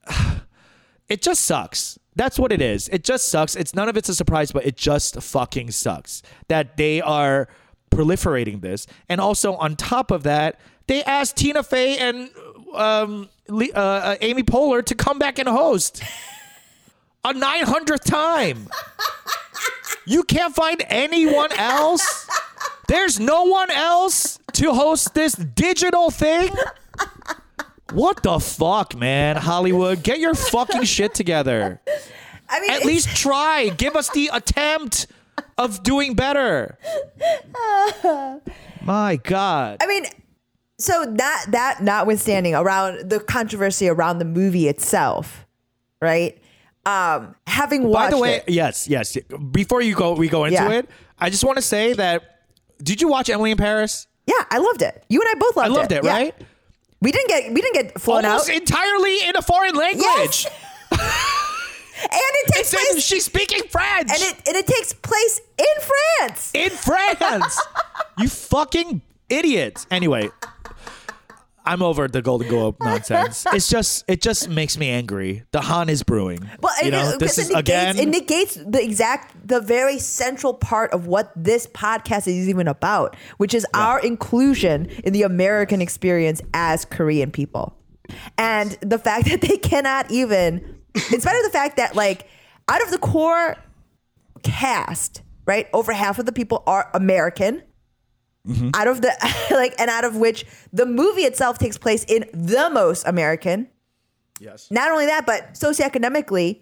it just sucks. That's what it is. It just sucks. It's none of it's a surprise, but it just fucking sucks that they are proliferating this. And also on top of that, they asked Tina Fey and um, uh, uh, Amy Poehler to come back and host a 900th time. You can't find anyone else. There's no one else to host this digital thing. What the fuck, man? Hollywood, get your fucking shit together. I mean, At least try. Give us the attempt of doing better. My God. I mean, so that that notwithstanding around the controversy around the movie itself, right? Um, having watched By the way, it, yes, yes. Before you go, we go into Yeah. it. I just want to say that. Did you watch Emily in Paris? yeah, I loved it. You and I both loved it. I loved it, Yeah. right? We didn't get we didn't get flown Almost out, entirely in a foreign language. Yes. and it takes It's in- place she's speaking French. and it and it takes place in France. in France. you fucking idiots. Anyway, I'm over the Golden Globe nonsense. It's just it just makes me angry. The Han is brewing. Well, you it, know, it- this is negates, again. it negates the exact, the very central part of what this podcast is even about, which is our inclusion in the American experience as Korean people, and the fact that they cannot even, in spite of the fact that like out of the core cast, right, over half of the people are American. Mm-hmm. Out of the like, and out of which the movie itself takes place in the most American yes. not only that, but socioeconomically,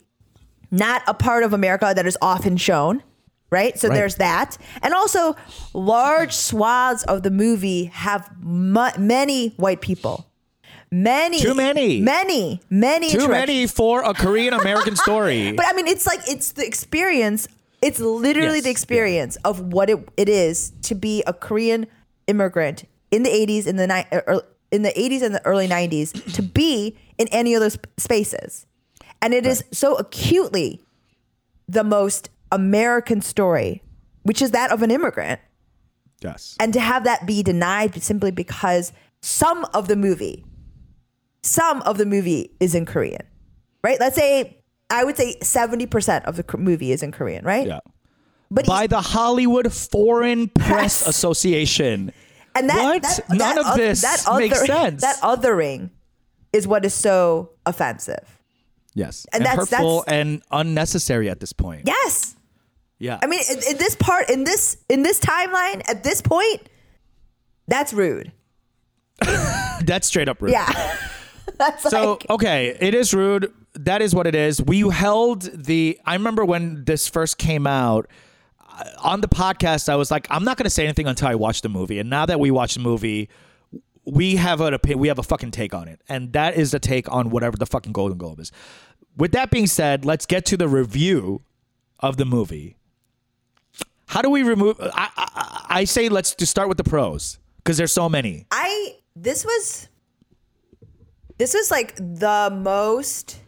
not a part of America that is often shown, right? So Right. there's that. And also, large swaths of the movie have mu- many white people. Many. Too many. Many, many. Too many for a Korean American story. But I mean, it's like, it's the experience. It's literally Yes, the experience of what it, it is to be a Korean immigrant in the 80s, in the, ni- er, in the 80s and the early 90s, to be in any of those spaces. And it is so acutely the most American story, which is that of an immigrant. yes. And to have that be denied simply because some of the movie, some of the movie is in Korean, right? Let's say, I would say 70% of the movie is in Korean, right? Yeah. But By the Hollywood Foreign Press Yes. Association. and that, What? that- None that of oth- this that makes sense. That othering is what is so offensive. Yes. And that's- hurtful that's- and unnecessary at this point. Yes. Yeah. I mean, in, in this part, in this in this timeline, at this point, that's rude. that's straight up rude. Yeah. that's So like, okay, it is rude. That is what it is. We held the. I remember when this first came out uh, on the podcast. I was like, I'm not going to say anything until I watch the movie. And now that we watch the movie, we have an opinion. We have a fucking take on it, and that is the take on whatever the fucking Golden Globe is. With that being said, let's get to the review of the movie. How do we remove? I I, I say let's just start with the pros because there's so many. I this was this was like the most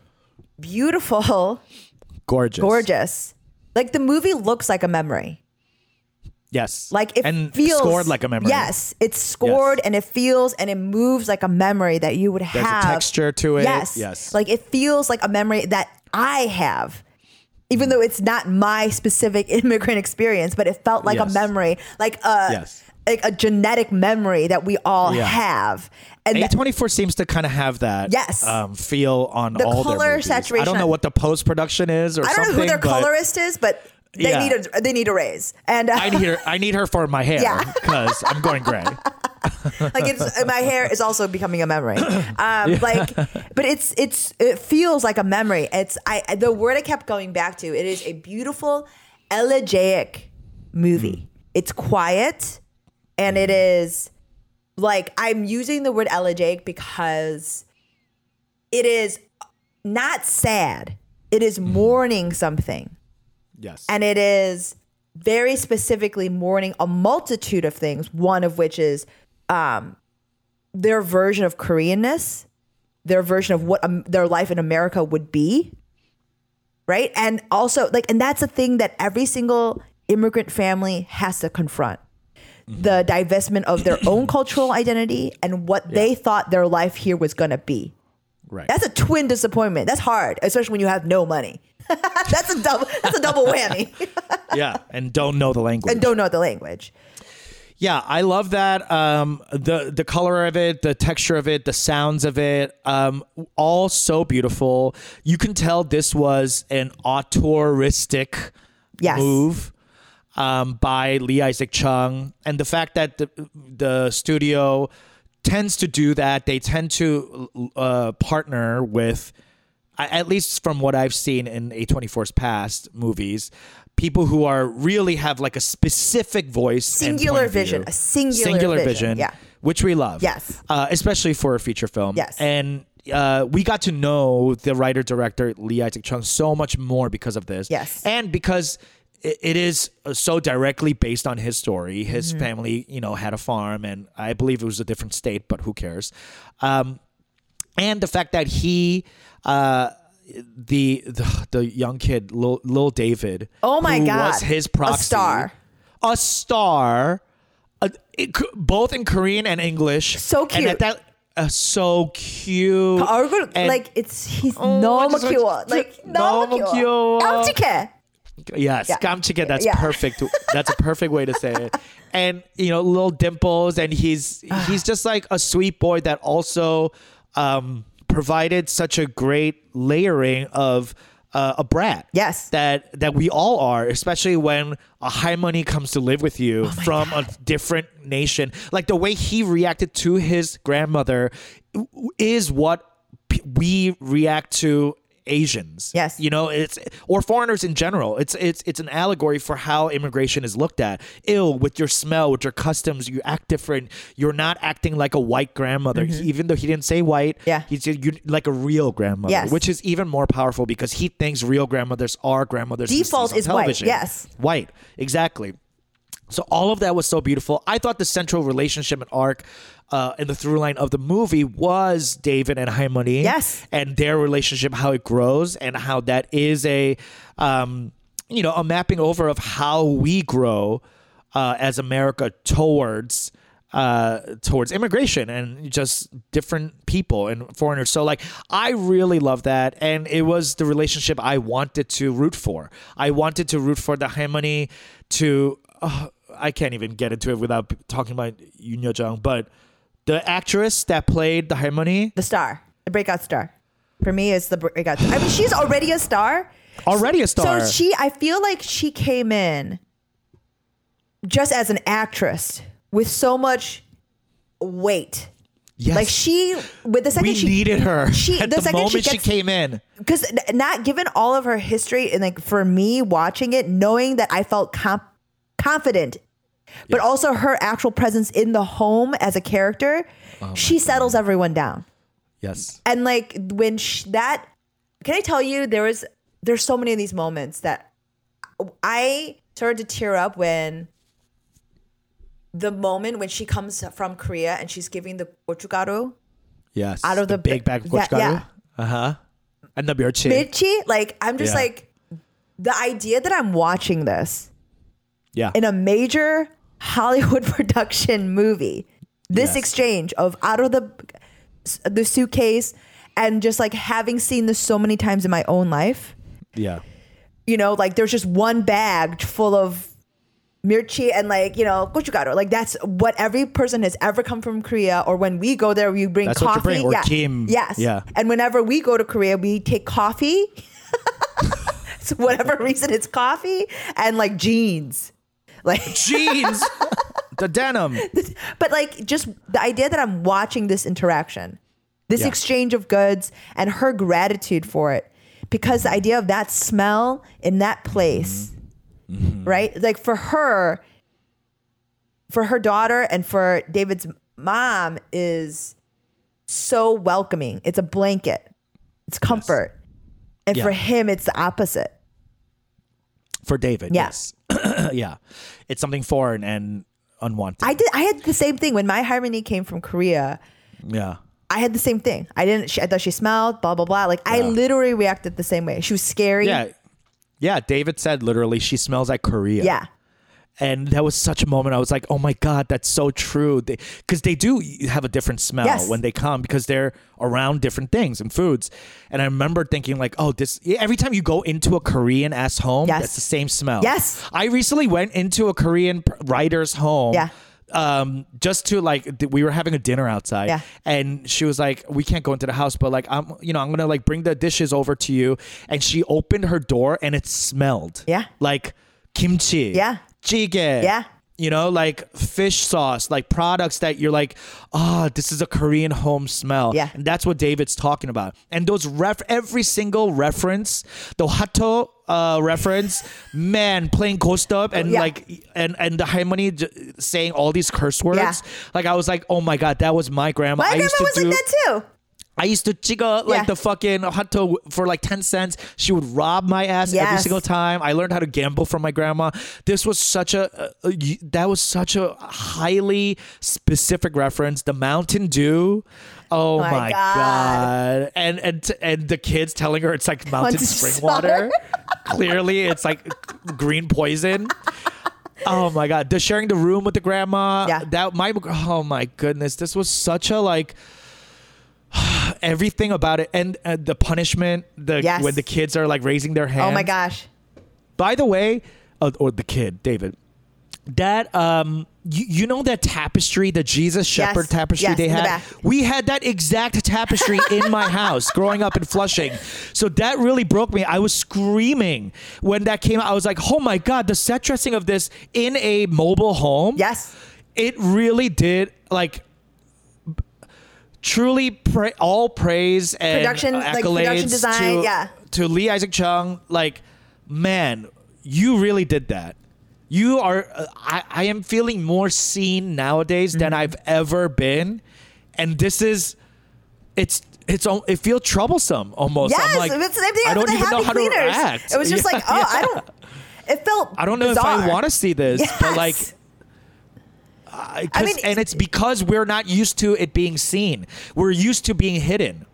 beautiful, Gorgeous, gorgeous. Like the movie looks like a memory. Yes, Like it and feels scored like a memory. Yes, it's scored and it feels and it moves like a memory that you would There's have. a texture to it. Yes, Yes. Like it feels like a memory that I have, even though it's not my specific immigrant experience, but it felt like Yes. a memory, like a Yes. Like a genetic memory that we all Yeah. have. And that- A24 seems to kind of have that Yes. um, feel on The all color their movies. I don't know what the post production is or I don't know who their colorist is, but they Yeah. need a they need a raise. And uh, I need her. I need her for my hair Yeah. because I'm going gray. like it's my hair is also becoming a memory. Um, like, but it's it's it feels like a memory. It's I the word I kept going back to. It is a beautiful, elegiac movie. It's quiet, and it is like I'm using the word elegiac because it is not sad. It is mourning something Yes. and it is very specifically mourning a multitude of things one of which is um, their version of koreanness their version of what um, their life in america would be right and also like and that's a thing that every single immigrant family has to confront the divestment of their own cultural identity and what they thought their life here was going to be right. that's a twin disappointment that's hard especially when you have no money that's a double that's a double whammy yeah, and don't know the language. and don't know the language. Yeah, I love that. Um, the the color of it, the texture of it, the sounds of it, um, all so beautiful. You can tell this was an auteuristic Yes. move um, by Lee Isaac Chung, and the fact that the the studio tends to do that, they tend to uh, partner with, at least from what I've seen in A24's past movies, people who are really have like a specific voice, Singular of view. vision, a singular vision, yeah. which we love, Yes. uh, especially for a feature film, Yes. and. Uh, we got to know the writer director Lee Isaac Chung so much more because of this. Yes. And because it, it is uh, so directly based on his story. His Mm-hmm. family, you know, had a farm, and I believe it was a different state, but who cares? Um, and the fact that he, uh, the, the the young kid, Lil, Lil David, Oh my who God. was his A proxy, star. a star, uh, it, c- both in Korean and English. So And cute. at that, uh, so cute. 얼굴 And- like it's he's Oh, 너무 just like- 귀여워. Like 너무 너무 귀여워. 귀여워. 깜찍해. Yes, yeah. That's yeah. perfect. That's a perfect way to say it. And you know, little dimples, and he's he's just like a sweet boy that also um, provided such a great layering of uh, a brat. Yes, that that we all are, especially when a high money comes to live with you oh from God. a different nation. Like the way he reacted to his grandmother is what we react to Asians. Yes. You know, it's or foreigners in general. It's it's it's an allegory for how immigration is looked at. Ill with your smell, with your customs, you act different. You're not acting like a white grandmother, even though he didn't say white. Mm-hmm. Yeah. he said you like a real grandmother, Yes. which is even more powerful because he thinks real grandmothers are grandmothers. Default is white, television. yes. white, exactly. So all of that was so beautiful. I thought the central relationship and arc uh, and the through line of the movie was David and Halmoni. Yes. And their relationship, how it grows and how that is a, um, you know, a mapping over of how we grow uh, as America towards uh, towards immigration and just different people and foreigners. So like I really love that and it was the relationship I wanted to root for. I wanted to root for the halmoni to uh, I can't even get into it without talking about Yoon Yuh Jung, but the actress that played the halmoni The star, the breakout star. For me, is the breakout. I mean, she's already a star. already a star. So she, I feel like she came in just as an actress with so much weight. yes. Like she, with the second we she needed her she- the the, second she moment she, gets- came in. because not given all of her history and like for me watching it knowing that i felt com- confident but also her actual presence in the home as a character Oh she settles everyone down Yes. and like when sh- that can i tell you there was there's so many of these moments that i started to tear up when the moment when she comes from korea and she's giving the gochugaru Yes. Out of the big bag of yeah, gochugaru. yeah. Uh-huh. And the 멸치. Mitchi, like I'm just Yeah. like the idea that I'm watching this Yeah. in a major Hollywood production movie, this Yes. exchange of out of the the suitcase and just like having seen this so many times in my own life, yeah. you know, like there's just one bag full of mirchi and like you know gochugaru. Like that's what every person has ever come from Korea. Or when we go there, we bring That's coffee. bring, or yeah. kim. Yes. Yeah. And whenever we go to Korea, we take coffee. so whatever reason, it's coffee and like jeans. Like Jeans. the denim. but like just the idea that I'm watching this interaction, this Yeah. exchange of goods and her gratitude for it. Because the idea of that smell in that place, Mm-hmm. right? Like for her, for her daughter and for David's mom is so welcoming. It's a blanket. It's comfort. And Yeah. for him, it's the opposite. For David, Yeah. yes. yeah. It's something foreign and unwanted. I did. I had the same thing when my halmoni came from Korea. yeah. I had the same thing. I didn't. She, I thought she smelled. Blah blah blah. Like I Yeah. literally reacted the same way. She was scary. Yeah. Yeah. David said literally, she smells like Korea. Yeah. And that was such a moment. I was like, oh my God, that's so true. Because they, do have a different smell Yes. when they come because they're around different things and foods. And I remember thinking, like, oh, this, every time you go into a Korean ass home, Yes. that's the same smell. Yes. I recently went into a Korean writer's home. Yeah. Um, just to like, we were having a dinner outside, Yeah. and she was like, "We can't go into the house, but like, I'm, you know, I'm gonna like bring the dishes over to you." And she opened her door, and it smelled, Yeah. like kimchi, Yeah. Jjigae, Yeah. you know, like fish sauce, like products that you're like, oh, this is a Korean home smell. Yeah. And that's what David's talking about. And those ref, every single reference, the hwatu uh, reference, man, playing go-stop and Yeah. like, and, and the halmoni j- saying all these curse words. Yeah. Like, I was like, oh my God, that was my grandma. My I grandma used to was do, like that too. I used to chiga like Yeah. the fucking hwatu for like 10 cents. She would rob my ass every single time. I learned how to gamble from my grandma. This was such a, a- y- that was such a highly specific reference. The Mountain Dew. Oh, oh My my, God. god. And and and the kids telling her it's like mountain spring water. water. Clearly it's like green poison. Oh my god, the sharing the room with the grandma. Yeah. That my oh my goodness, this was such a like everything about it. And uh, the punishment the Yes. when the kids are like raising their hands Oh my gosh. by the way uh, or the kid david. That um you, you know that tapestry the jesus shepherd Yes. tapestry Yes, they in the had? we had that exact tapestry in my house growing up in flushing. So that really broke me. I was screaming when that came out. I was like oh my god the set dressing of this in a mobile home? Yes. it really did like truly pra- all praise and Production, uh, like, accolades production design, to, yeah. to Lee Isaac Chung like man you really did that you are uh, I, I am feeling more seen nowadays than Mm-hmm. I've ever been and this is it's it's it feels troublesome almost Yes. I'm like, it's the same thing I don't even know how cleaners. to react It was just Yeah, like, oh, yeah. I don't. It felt. I don't know if I want to see this, but like Yes. I, mean, and it's because we're not used to it being seen. We're used to being hidden,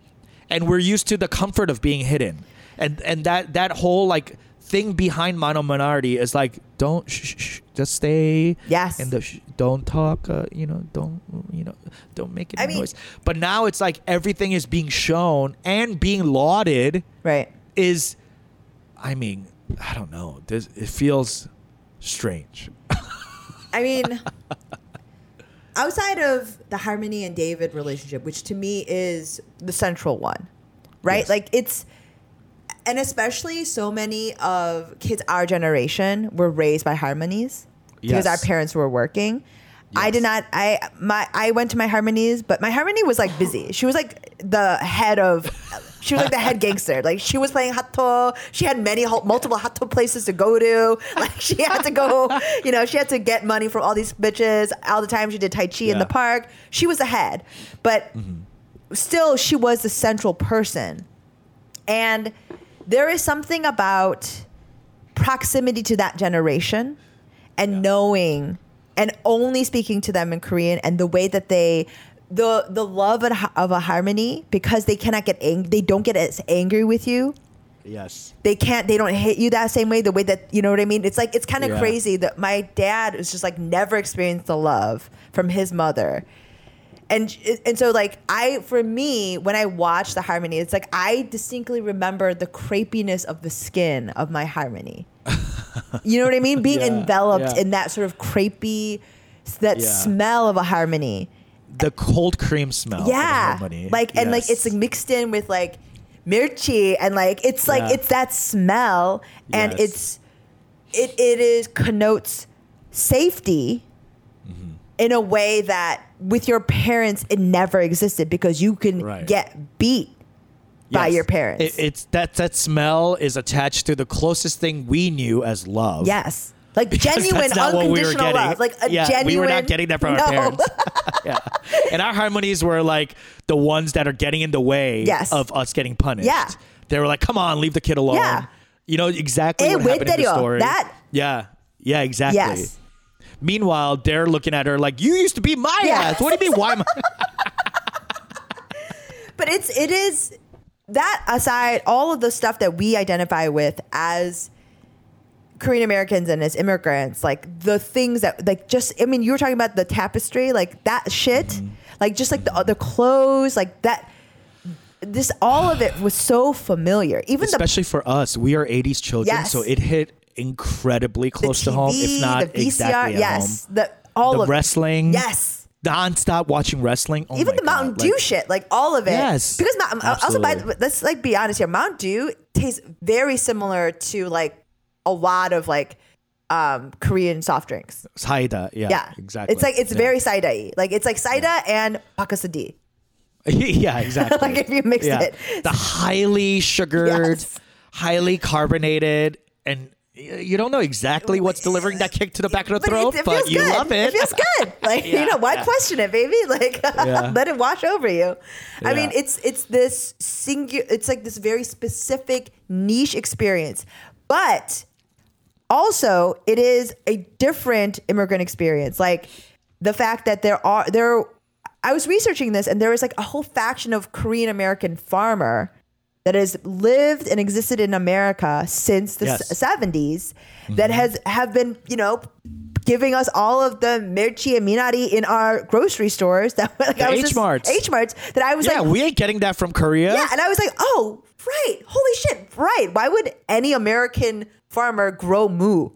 and we're used to the comfort of being hidden. And and that that whole like thing behind model minority is like don't shh, shh, shh, just stay. Yes. And the sh- don't talk. Uh, you know, don't you know, don't make any I mean- noise. But now it's like everything is being shown and being lauded. Right. Is, I mean, I don't know. This it feels strange. I mean, outside of the Halmoni and David relationship, which to me is the central one, right? Yes. Like it's, and especially so many of kids our generation were raised by halmonis because our parents were working. I did not. I my I went to my halmonis, but my halmoni was like busy. She was like the head of. She was like the head gangster. Like she was playing hwatu. She had many multiple hwatu places to go to. Like she had to go. You know, she had to get money from all these bitches. All the time she did tai chi in the park. She was the head, but mm-hmm. still, she was the central person. And there is something about proximity to that generation and knowing and only speaking to them in Korean and the way that they the the love of a- halmoni because they cannot get ang- they don't get as angry with you. Yes. they can't they don't hit you that same way the way that you know what i mean? It's like it's kind of Yeah. crazy that my dad was just like never experienced the love from his mother. And and so like i for me when i watch the halmoni it's like i distinctly remember the crepiness of the skin of my halmoni. You know what i mean? Being Yeah, enveloped yeah. in that sort of crepey that smell of a halmoni The cold cream smell. yeah like and like it's like mixed in with like mirchi and like it's like Yeah. it's that smell and Yes. it's it it is connotes safety mm-hmm. in a way that with your parents it never existed because you can Right. get beat by Yes. your parents. It, it's that that smell is attached to the closest thing we knew as love. yes. Like Because genuine that's not what we were unconditional getting. love. Like a yeah, genuine we were not getting that from No. our parents. yeah, and our halmonis were like the ones that are getting in the way Yes. of us getting punished. Yeah. they were like, "Come on, leave the kid alone." Yeah. you know exactly Eh, what happened in the story. that- yeah, yeah, exactly. Yes. Meanwhile, they're looking at her like, "You used to be my Yeah. ass. What do you mean? Why am I?" But it's it is that aside, all of the stuff that we identify with as Korean Americans and as immigrants, like the things that like just I mean, you were talking about the tapestry, like that shit, Mm-hmm. like just like the the clothes, like that. This all of it was so familiar. Even the Especially for us, we are '80s children, Yes. so it hit incredibly the close TV, to home, if not the VCR, exactly at yes, home. the all the of wrestling, yes. nonstop watching wrestling. Oh Even the Mountain God, Dew like- shit, like all of it. Yes, Because Mou- also, by the, let's like be honest here. Mountain Dew tastes very similar to like a lot of like um Korean soft drinks. Saida, yeah, Yeah, exactly. It's like it's Yeah. very cider Like it's like cider and Bacchus-D. yeah, exactly. Like if you mix yeah. it. the highly sugared, Yes. highly carbonated, and you don't know exactly what's delivering that kick to the back of the But throat, it, it but you good. love it. It feels good. Like Yeah, you know, why yeah. question it, baby? Like Yeah. let it wash over you. I mean, it's it's this singular. It's like this very specific niche experience, but also it is a different immigrant experience. Like the fact that there are there. I was researching this, and there was like a whole faction of Korean American farmer that has lived and existed in America since the Yes. s- 70s that mm-hmm. has have been you know giving us all of the mirchi and minari in our grocery stores that like The I was H-Marts. H-Marts that I was like yeah, like we ain't getting that from Korea. yeah and I was like oh right holy shit right why would any American farmer grow moo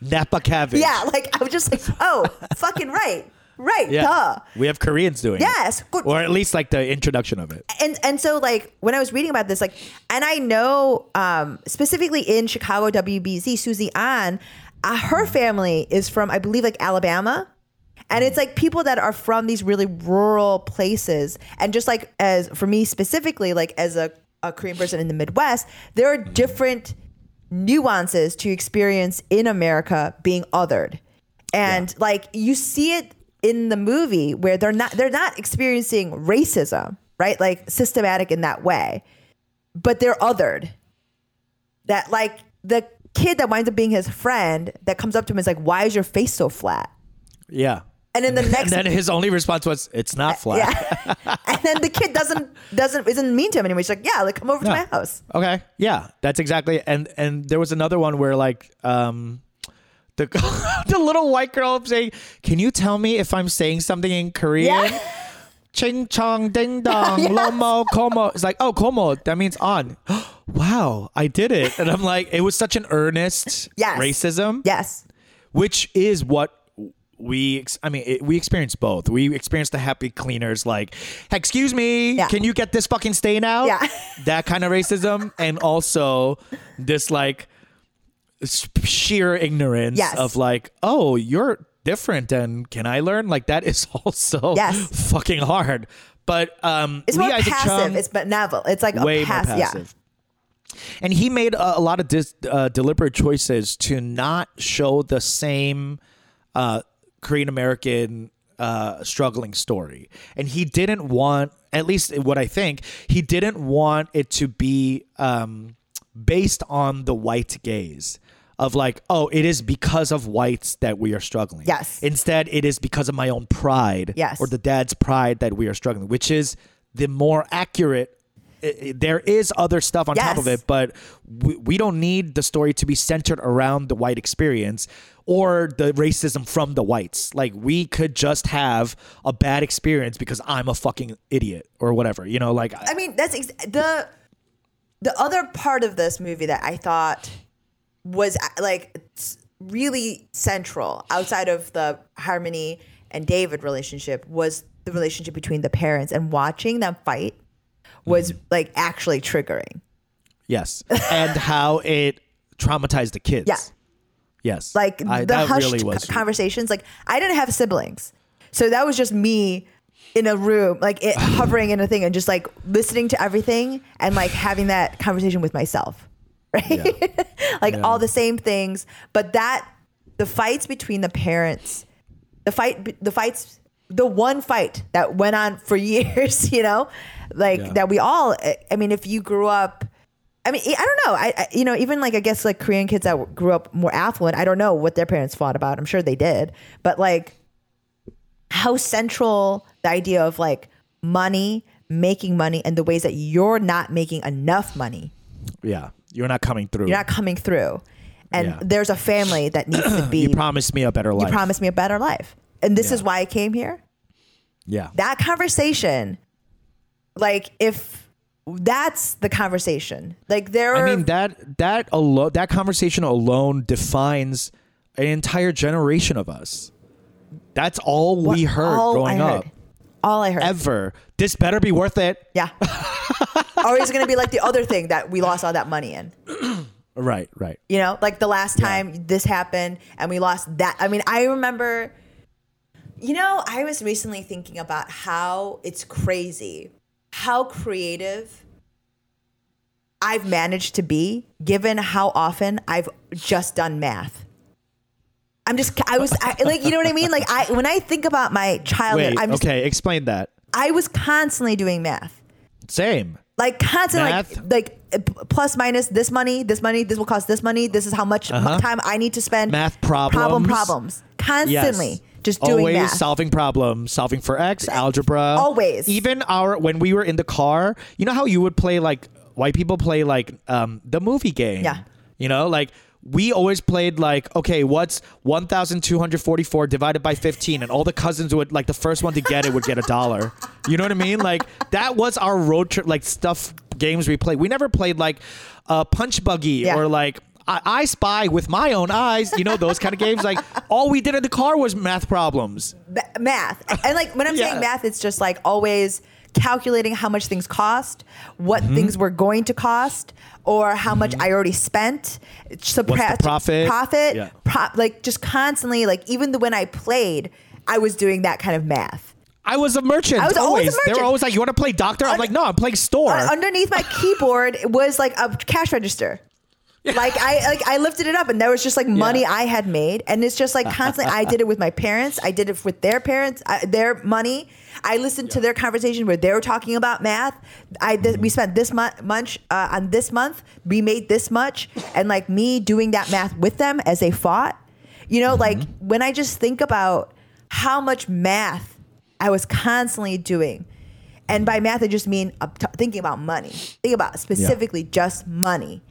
Napa cabbage. yeah like I was just like oh fucking right right yeah. duh We have Koreans doing it. Yes, it, good. or at least like the introduction of it. and and so like when I was reading about this, like, and I know um, specifically in Chicago WBEZ, Susie An, uh, her family is from I believe like Alabama, and it's like people that are from these really rural places, and just like as for me specifically, like as a, a Korean person in the Midwest, there are different nuances to experience in America being othered. And like you see it in the movie where they're not they're not experiencing racism, right? Like systematic in that way. But they're othered. That like the kid that winds up being his friend that comes up to him is like, Why is your face so flat? Yeah. And then the And next then his only response was, "It's not flat." Yeah. and then the kid doesn't doesn't isn't mean to him anymore. He's like, Yeah, like come over to my house. Okay. Yeah, that's exactly. And and there was another one where like um the the little white girl saying, "Can you tell me if I'm saying something in Korean?" Yeah. Ching chong ding dong lomo como. It's like, "Oh, como. That means on." wow, I did it. And I'm like, it was such an earnest Yes. racism, Yes. which is what we ex- I mean, it, we experienced both. We experienced the happy cleaners like, "Excuse me, Yeah. can you get this fucking stain out?" Yeah. that kind of racism and also this like sheer ignorance Yes. of like oh you're different and can i learn like that is also Yes. fucking hard but um It's more Isaac passive. Chung- It's benevolent. It's like way a pass- more Yeah. passive and he made a, a lot of dis, uh, deliberate choices to not show the same uh, Korean American uh, struggling story. And he didn't want, at least what I think, he didn't want it to be um, based on the white gaze of like, oh, it is because of whites that we are struggling. Yes. Instead, it is because of my own pride Yes. or the dad's pride that we are struggling, which is the more accurate. There is other stuff on top of it, but we, we don't need the story to be centered around the white experience or the racism from the whites. Like we could just have a bad experience because I'm a fucking idiot or whatever. You know, like I mean, that's ex- the the other part of this movie that I thought was like really central outside of the Halmoni and David relationship was the relationship between the parents and watching them fight was mm-hmm. like actually triggering. yes, and how it traumatized the kids. Yeah. Yes. like I- the hushed really conversations. Like I didn't have siblings, so that was just me in a room, like it, hovering in a thing and just like listening to everything and like having that conversation with myself, right? like Yeah. all the same things, but that the fights between the parents, the fight, the fights, the one fight that went on for years, you know, like Yeah. that we all. I mean, if you grew up. I mean, I don't know. I, I, you know, even like I guess like Korean kids that grew up more affluent. I don't know what their parents fought about. I'm sure they did, but like how central the idea of like money, making money, and the ways that you're not making enough money, Yeah. You're not coming through. you're not coming through, and Yeah. there's a family that needs to be. you promised me a better life. you promised me a better life, and this Yeah. is why I came here. Yeah. That conversation, like if that's the conversation, like there. I mean that that alone that conversation alone defines an entire generation of us. That's all we heard all growing I up. All I heard. Ever. This better be worth it. Yeah. or is going to be like the other thing that we lost all that money in? Right, right. You know, like the last time this happened and we lost that. I mean, I remember, you know, I was recently thinking about how it's crazy, how creative I've managed to be given how often I've just done math. I'm just, I was I, like, you know what I mean? Like, I, when I think about my childhood, Wait, I'm just, okay, explain that. I was constantly doing math. Same. like constantly Math? like like uh, plus minus this money this money this will cost this money this is how much Uh-huh. time i need to spend Math problem problems. problems constantly Yes. Just doing always math solving problems, solving for X, algebra. Always. Even our when we were in the car, you know how you would play like white people play like um the movie game. Yeah. You know, like we always played like, okay, what's 1,244 divided by 15? And all the cousins would, like, the first one to get it would get a dollar. You know what I mean? Like, that was our road trip, like, stuff, games we played. We never played, like, uh, Punch Buggy Yeah. or, like, I, I spy with my own eyes, you know, those kind of games. Like, all we did in the car was math problems. Ba- math and like when i'm Yeah. saying math it's just like always calculating how much things cost what Mm-hmm. things were going to cost or how much i already spent Subtract- profit? profit Yeah. pro- like just constantly like even the, when i played i was doing that kind of math I was a merchant. I was always a They were always like, "You want to play doctor?" I'm Un- like, "No, I'm playing store." Uh, underneath my keyboard was like a cash register. Like I like I lifted it up and there was just like money. I had made. And it's just like constantly I did it with my parents. I did it with their parents I, their money. I listened to their conversation where they were talking about math. I th- we spent this mu- much uh, on this month. We made this much. And like me doing that math with them as they fought. You know like when I just think about how much math I was constantly doing. And by math, I just mean uh, t- thinking about money. Think about specifically just money.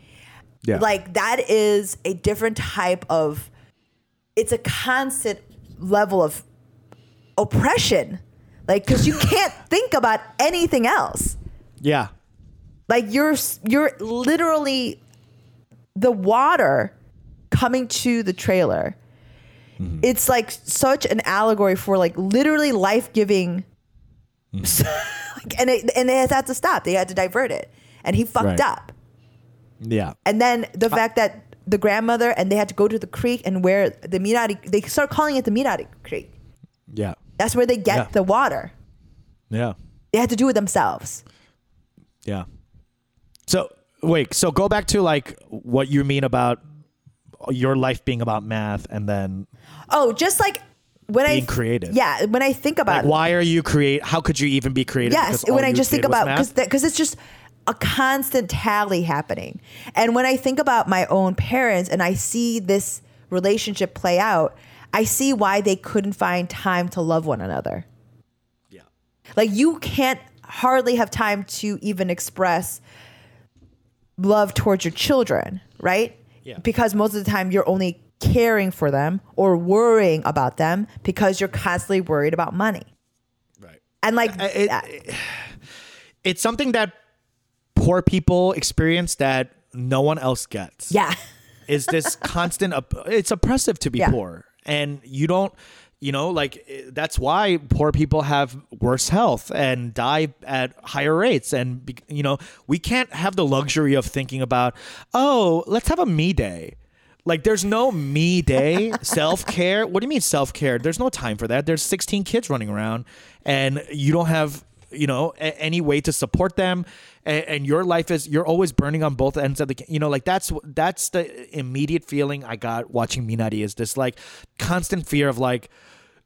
Yeah. Like that is a different type of. It's a constant level of oppression, like because you can't think about anything else. yeah. Like you're you're literally the water coming to the trailer. Mm-hmm. It's like such an allegory for like literally life giving. Mm-hmm. and it, and they had to stop. They had to divert it, and he fucked Right. up. Yeah. And then the fact that the grandmother and they had to go to the creek and where the Minari, they start calling it the Minari Creek. Yeah. That's where they get Yeah. the water. Yeah. They had to do it themselves. Yeah. So wait, so go back to like what you mean about your life being about math and then Oh, just like when I Being creative. Yeah, when I think about like why are you create how could you even be creative? Yes, when I just think about because because it's just a constant tally happening, and when I think about my own parents and I see this relationship play out, I see why they couldn't find time to love one another. Yeah. Like you can't hardly have time to even express love towards your children, right? Yeah. Because most of the time you're only caring for them or worrying about them because you're constantly worried about money. Right. And like it- uh, It's something that poor people experience that no one else gets. yeah. is this constant op- it's oppressive to be Yeah. poor and you don't you know like eh, that's why poor people have worse health and die at higher rates and you know we can't have the luxury of thinking about oh let's have a me day Like there's no me day, self care. What do you mean self care? There's no time for that. There's 16 kids running around, and you don't have you know a- any way to support them, and, and your life is you're always burning on both ends of the you know like that's that's the immediate feeling I got watching Minari is this like constant fear of like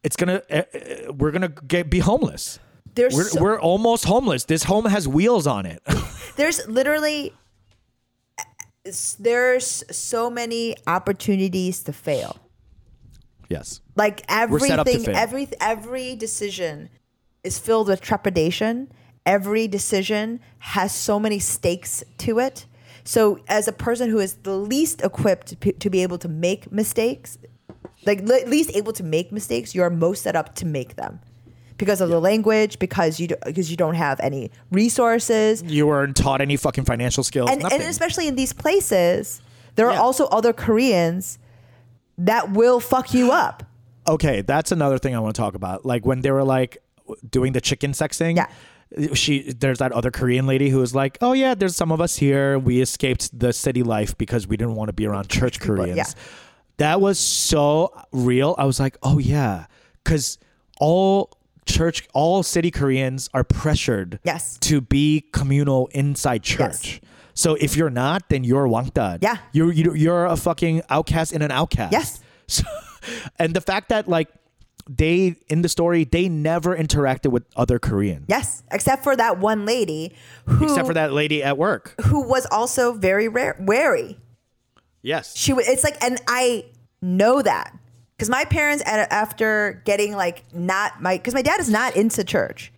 it's gonna uh, uh, we're gonna get be homeless. There's We're, so- we're almost homeless. This home has wheels on it. there's literally there's so many opportunities to fail. yes. Like set up to everything, every every decision is filled with trepidation. Every decision has so many stakes to it. So, as a person who is the least equipped p- to be able to make mistakes, like le- least able to make mistakes, you are most set up to make them because of the language, because you do, because you don't have any resources, You weren't taught any fucking financial skills. and, and especially in these places, there are also other Koreans that will fuck you up. okay, that's another thing I want to talk about. Like when they were like doing the chicken sex thing. Yeah. She there's that other Korean lady who was like, "Oh yeah, there's some of us here. We escaped the city life because we didn't want to be around church Koreans." yeah. That was so real. I was like, "Oh yeah," because all church, all city Koreans are pressured Yes. to be communal inside church. So if you're not, then you're wangtta. Yeah. You're you- you're a fucking outcast in an outcast. Yes. So, and the fact that like they in the story they never interacted with other Koreans. Yes, except for that one lady who Except for that lady at work. who was also very rare, wary. Yes. She was. It's like, and I know that because my parents, after getting like not my, because my dad is not into church,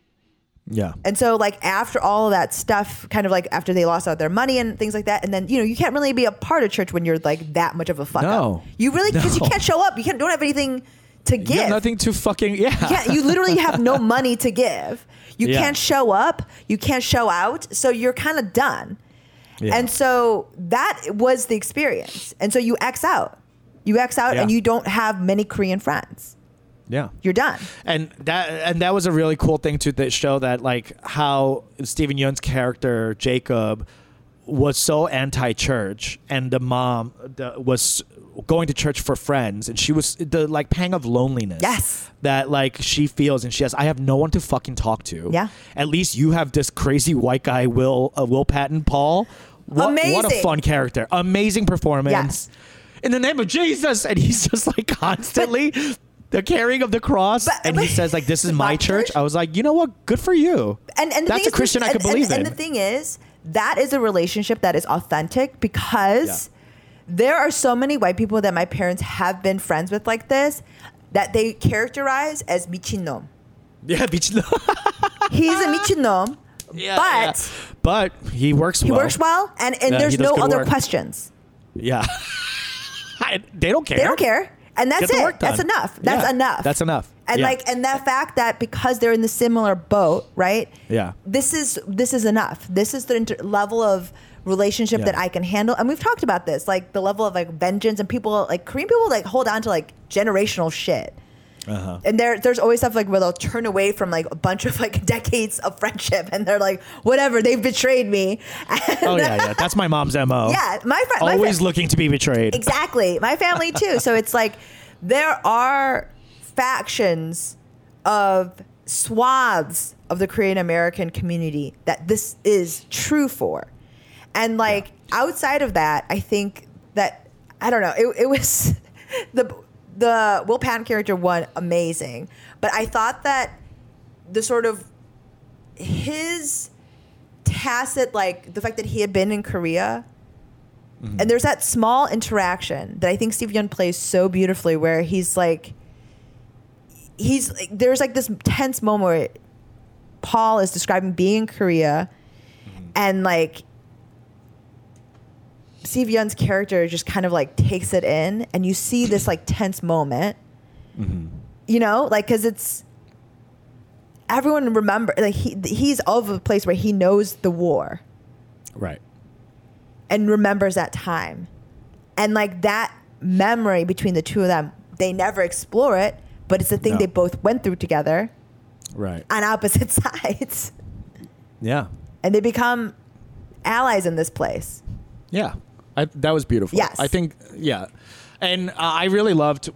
Yeah. and so like after all of that stuff, kind of like after they lost out their money and things like that, and then you know you can't really be a part of church when you're like that much of a fuck No. up. You really because No. you can't show up. You can't don't have anything to give. You have nothing to fucking yeah. Yeah, you literally have no money to give. You Yeah. can't show up. You can't show out. So you're kind of done. Yeah. And so that was the experience. And so you X out. You X out Yeah. and you don't have many Korean friends. yeah. You're done. and that and that was a really cool thing to show that like how Stephen Yeun's character Jacob was so anti-church and the mom the, was going to church for friends and she was the like pang of loneliness Yes. that like she feels and she has I have no one to fucking talk to. Yeah. at least you have this crazy white guy Will uh, Will Patton Paul. What, what a fun character. Amazing performance. Yes. in the name of Jesus! And he's just like constantly the carrying of the cross. But- and he says like this is My church church? I was like you know what? Good for you. And and that's a is- Christian I and- could believe and, in And the thing is, that is a relationship that is authentic because yeah. there are so many white people that my parents have been friends with like this that they characterize as michinom. Yeah, michinom. He's a michinom, yeah, but yeah. but he works he well. works well, and and there's no other work. questions. Yeah. I, they don't care. They don't care and that's it. That's enough. That's Yeah, enough. that's enough. And Yeah. like, and that fact that because they're in the similar boat, right? Yeah. This is this is enough. This is the inter- level of relationship Yeah. that I can handle, and we've talked about this, like the level of like vengeance, and people like Korean people like hold on to like generational shit. Uh-huh. And there, there's always stuff like where they'll turn away from like a bunch of like decades of friendship, and they're like, whatever, they've betrayed me. oh yeah yeah that's my mom's mo yeah, my friend, always friend- looking to be betrayed Exactly. My family too. So it's like there are factions of swaths of the Korean American community that this is true for. And like outside of that, I think that I don't know, it, it was the the Will Patton character one amazing. But I thought that the sort of his tacit like the fact that he had been in Korea mm-hmm. and there's that small interaction that I think Stephen Yeun plays so beautifully where he's like he's like, there's like this tense moment where Paul is describing being in Korea mm-hmm. and like Stephen Yeun's character just kind of like takes it in and you see this like tense moment. Mm-hmm. You know? Like because it's everyone remember like he he's of a place where he knows the war. Right. And remembers that time. And like that memory between the two of them, they never explore it, but it's the thing No. they both went through together. Right. On opposite sides. yeah. And they become allies in this place. Yeah, I, that was beautiful. Yes. I think yeah, And uh, I really loved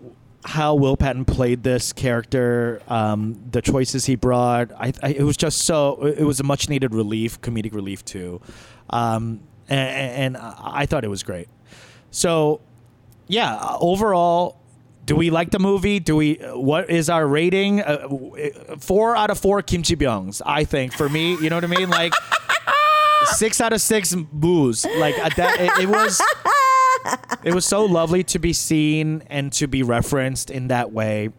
how Will Patton played this character, um, the choices he brought. I, I, it was just so. It was a much needed relief, comedic relief too, um, and, and I thought it was great. So, yeah, overall. Do we like the movie? Do we? What is our rating? Uh, four out of four kimchi byungs. I think for me, you know what I mean. Like six out of six booze. Like uh, that. It, it was. It was so lovely to be seen and to be referenced in that way.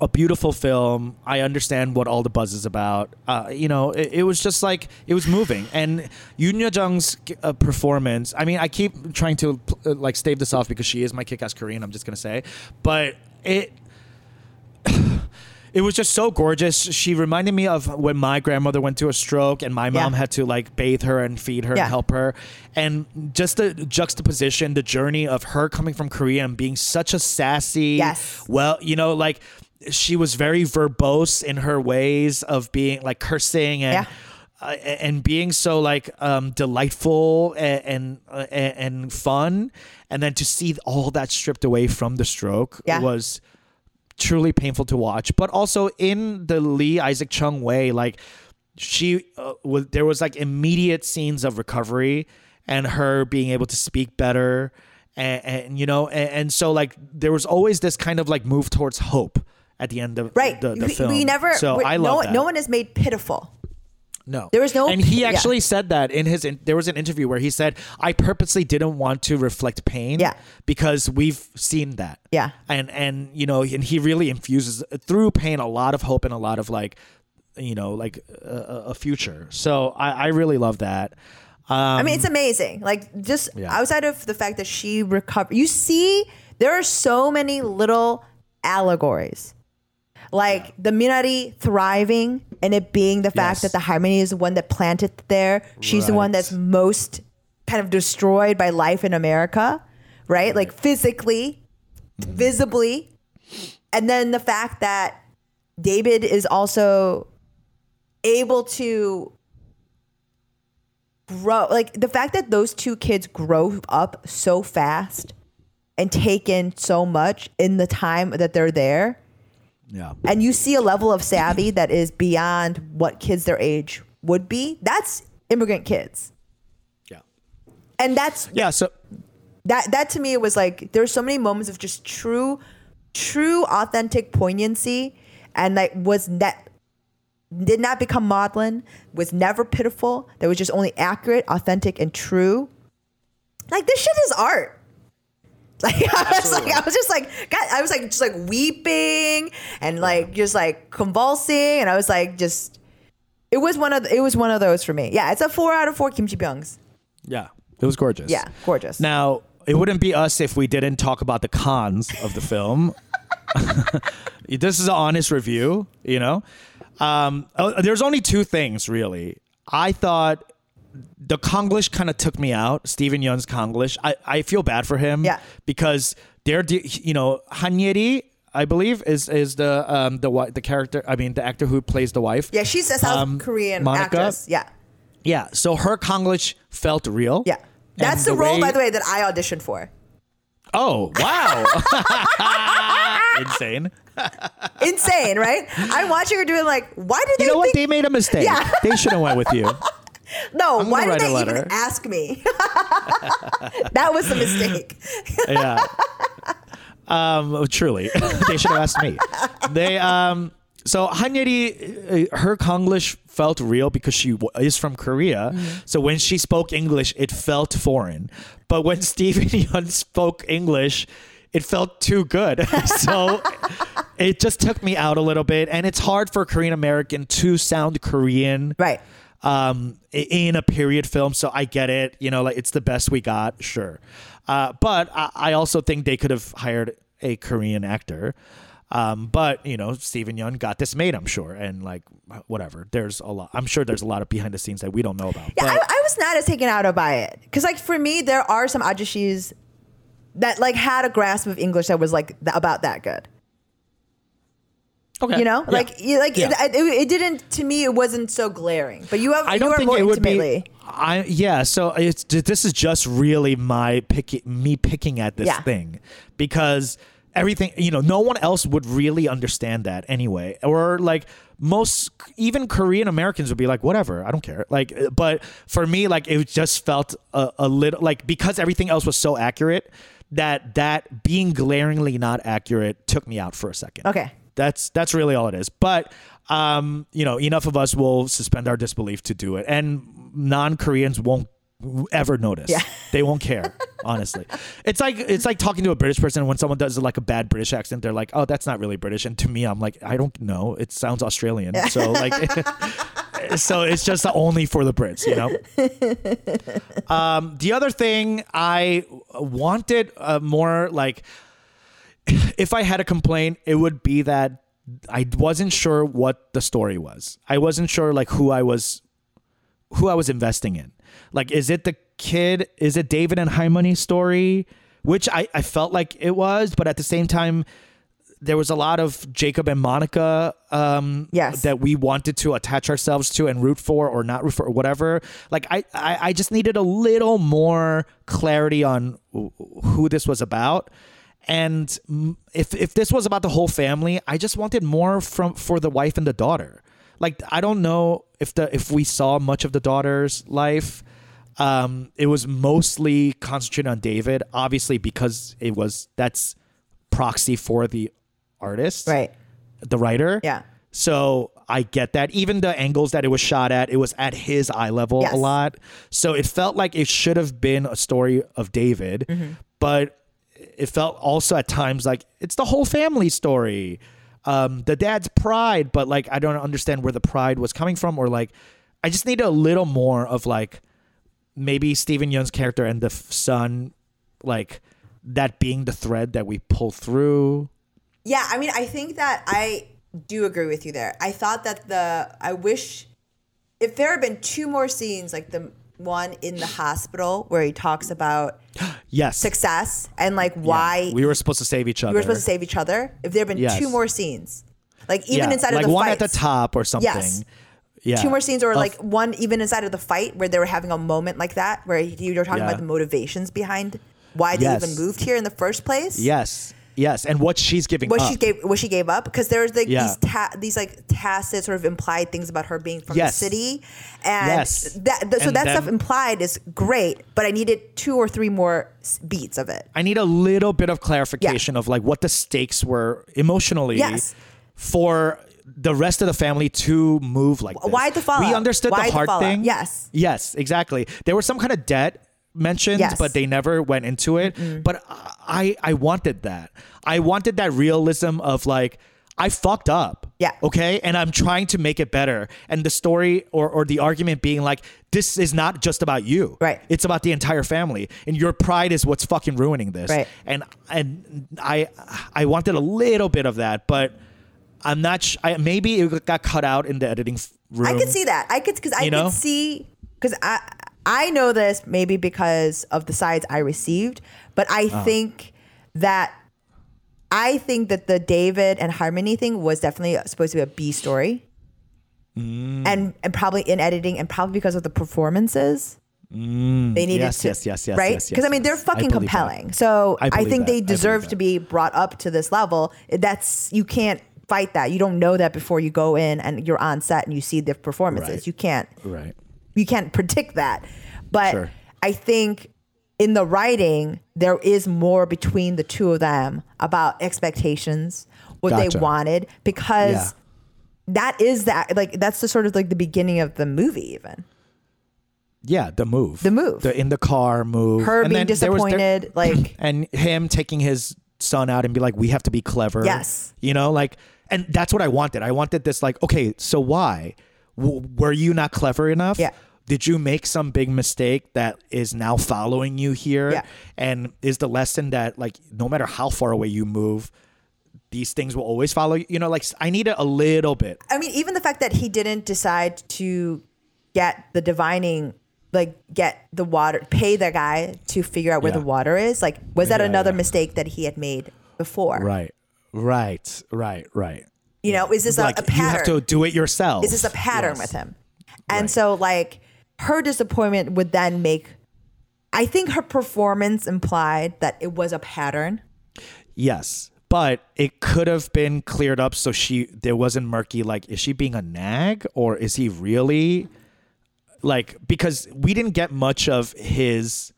A beautiful film. I understand what all the buzz is about. Uh, you know, it, it was just like it was moving. And Yoon Yuh Jung's uh, performance. I mean, I keep trying to uh, like stave this off because she is my kick-ass Korean. I'm just gonna say, but it it was just so gorgeous. She reminded me of when my grandmother went to a stroke and my mom Yeah. had to like bathe her and feed her Yeah. and help her. And just the juxtaposition, the journey of her coming from Korea and being such a sassy, Yes. well, you know, like she was very verbose in her ways of being like cursing and Yeah. uh, and being so like um, delightful and and, uh, and fun, and then to see all that stripped away from the stroke Yeah. was truly painful to watch. But also in the Lee Isaac Chung way, like she uh, was there was like immediate scenes of recovery and her being able to speak better. And, and you know, and, and so like there was always this kind of like move towards hope at the end of Right. the, the we, film. we never. So I love one- that. no one is made pitiful. No, There was no- and he yeah. actually said that in his. In, there was an interview where he said, "I purposely didn't want to reflect pain, Yeah. because we've seen that, Yeah. and and you know, and he really infuses through pain a lot of hope and a lot of like, you know, like a, a future. So I, I really love that. Um, I mean, it's amazing. Like just Yeah. outside of the fact that she recovered, you see, there are so many little allegories. Like the Minari thriving and it being the fact Yes. that the halmoni is the one that planted there. She's the one that's most kind of destroyed by life in America, right? Like physically, Mm-hmm. visibly. And then the fact that David is also able to grow like the fact that those two kids grow up so fast and take in so much in the time that they're there yeah, and you see a level of savvy that is beyond what kids their age would be that's immigrant kids. Yeah, and that's yeah. So that that to me was like there's so many moments of just true true authentic poignancy and like was that did not become maudlin was never pitiful that was just only accurate authentic and true. Like this shit is art like I was like I was just like God, I was like just like weeping and like just like convulsing and I was like just it was one of it was one of those for me yeah it's a four out of four kimchi byungs yeah, it was gorgeous. yeah gorgeous Now, it wouldn't be us if we didn't talk about the cons of the film. this is an honest review, you know. Um, uh, there's only two things really. I thought the Konglish kind of took me out. Stephen Yeun's Konglish. I, I feel bad for him. Yeah. Because they're de- you know Han Ye-ri, I believe is is the um the the character. I mean the actor who plays the wife. Yeah, she's a South Um, Korean Monica? actress. Yeah. Yeah. So her Konglish felt real. Yeah. That's And the, role, way- by the way, that I auditioned for. Oh wow! Insane. Insane, right? I'm watching her doing like, why did they You know what? They made a mistake. Yeah. They should have went with you. no, I'm why did they even ask me? that was a mistake. Yeah. Um, truly, they should have asked me. They um. So Han Ye-ri, uh, her Konglish felt real because she is from Korea. So when she spoke English, it felt foreign. But when Stephen Yeun spoke English, it felt too good. so it just took me out a little bit. And it's hard for Korean American to sound Korean. Right. Um, in a period film. So I get it. You know, like it's the best we got, sure. Uh, but I, I also think they could have hired a Korean actor. Um, but you know, Stephen Yeun got this made, I'm sure, and like whatever. There's a lot. I'm sure there's a lot of behind the scenes that we don't know about. Yeah, I, I was not as taken out of by it. Because, like, for me, there are some ajushis that, like, had a grasp of English that was, like, th- about that good. Okay, You know? Yeah. Like, like Yeah. it, it, didn't, to me, it wasn't so glaring. But you have, I you don't are think more it would intimately. be. I yeah, so it's this is just really my pick me picking at this Yeah. thing because everything you know no one else would really understand that anyway or like most even Korean Americans would be like whatever I don't care like but for me like it just felt a, a little like because everything else was so accurate that that being glaringly not accurate took me out for a second Okay. That's that's really all it is. But um, you know, enough of us will suspend our disbelief to do it, and non-Koreans won't ever notice. Yeah. They won't care. honestly, it's like it's like talking to a British person when someone does like a bad British accent. They're like, "Oh, that's not really British," and to me, I'm like, "I don't know. It sounds Australian." So like. So it's just only for the Brits, you know. Um, the other thing I wanted uh, more like if I had a complaint, it would be that I wasn't sure what the story was. I wasn't sure like who I was who I was investing in. Like is it the kid? Is it David and Halmoni's story? Which I, I felt like it was, but at the same time there was a lot of Jacob and Monica um Yes. that we wanted to attach ourselves to and root for or not root for or whatever. Like I, I, I just needed a little more clarity on who this was about. And if if this was about the whole family, I just wanted more from for the wife and the daughter. Like I don't know if the if we saw much of the daughter's life. Um, it was mostly concentrated on David, obviously because it was that's proxy for the artist, Right. The writer, Yeah. So I get that. Even the angles that it was shot at, it was at his eye level Yes. a lot. So it felt like it should have been a story of David, Mm-hmm. but it felt also at times like it's the whole family story. Um, the dad's pride, but like I don't understand where the pride was coming from, or like I just need a little more of like maybe Stephen Yeun's character and the son, like that being the thread that we pull through. Yeah, I mean, I think that I do agree with you there. I thought that the I wish if there had been two more scenes, like the one in the hospital where he talks about Yes, success and like Yeah. why we were supposed to save each other. we were supposed to save each other. If there had been Yes. two more scenes, like even Yeah, inside like of the fight. one fights, at the top or something. Yes. Yeah, two more scenes, or Of- like one even inside of the fight where they were having a moment like that, where you were talking Yeah. about the motivations behind why they Yes. even moved here in the first place. yes, yes, and what she's giving what up. she gave what she gave up because there's like Yeah. these ta- these like tacit sort of implied things about her being from Yes. the city and Yes. that th- so And that then- stuff implied is great but i needed two or three more beats of it I need a little bit of clarification of like what the stakes were emotionally Yes. for the rest of the family to move like this. Why the fallout? We understood Why the heart thing. Yes. Yes, exactly. There was some kind of debt mentioned, Yes. but they never went into it. But I I wanted that. I wanted that realism of like I fucked up. Yeah. Okay. And I'm trying to make it better. And the story or, or the argument being like, this is not just about you. Right. It's about the entire family. And your pride is what's fucking ruining this. Right. And and I I wanted a little bit of that, but I'm not sh- I, maybe it got cut out in the editing room. i could see that i could because i You could see because i i know this maybe because of the sides i received but i Uh-huh. think that i think that the david and halmoni thing was definitely supposed to be a b story Mm. and and probably in editing and probably because of the performances they needed Mm. Yes, to yes, yes, yes, right because yes, i mean they're yes. Fucking believe that. compelling so I i, think that. They deserve to be brought up to this level that's you can't fight that you don't know that before you go in and you're on set and you see the performances Right. you can't Right. You can't predict that. But Sure. I think in the writing, there is more between the two of them about expectations, what Gotcha. they wanted, because Yeah. that is that like that's the sort of like the beginning of the movie even. Yeah, the move. The move. The in the car move. Her And being then there disappointed, like and him taking his son out and be like, we have to be clever. Yes. You know, like, and that's what I wanted. I wanted this, like, okay, so why? W- were you not clever enough? Yeah. Did you make some big mistake that is now following you here? Yeah. And is the lesson that, like, no matter how far away you move, these things will always follow you? You know, like, I needed a little bit. I mean, even the fact that he didn't decide to get the divining, like get the water, pay the guy to figure out where Yeah. the water is, like was that Yeah, another yeah. mistake that he had made before? Right. Right. Right. Right. You know, is this like, a, a pattern? you have to do it yourself. is this a pattern Yes. with him? And Right. so like her disappointment would then make. I think her performance implied that it was a pattern. Yes. But it could have been cleared up so she there wasn't murky like is she being a nag or is he really like because we didn't get much of his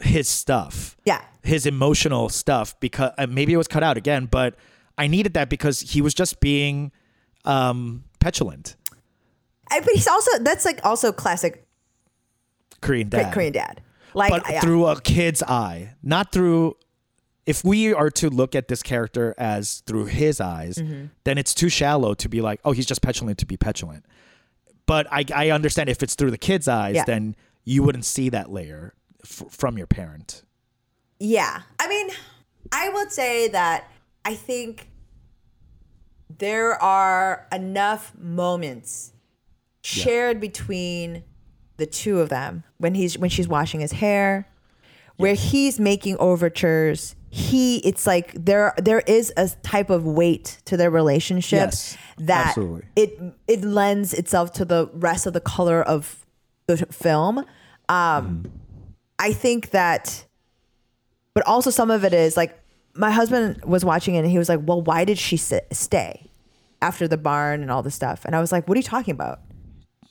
his stuff. Yeah. His emotional stuff because uh, maybe it was cut out again, but I needed that because he was just being um petulant. I, but he's also that's like also classic Korean dad. Korean dad. Like but yeah. through a kid's eye, not through. If we are to look at this character as through his eyes, Mm-hmm. then it's too shallow to be like, oh, he's just petulant to be petulant. But I, I understand if it's through the kid's eyes, Yeah. then you wouldn't see that layer f- from your parent. Yeah. I mean, I would say that I think there are enough moments shared between the two of them when he's when she's washing his hair where he's making overtures. He it's like there there is a type of weight to their relationship Yes, that absolutely. it it lends itself to the rest of the color of the film. Um i think that but also some of it is like my husband was watching it and he was like well why did she sit, stay after the barn and all this stuff? And i was like what are you talking about?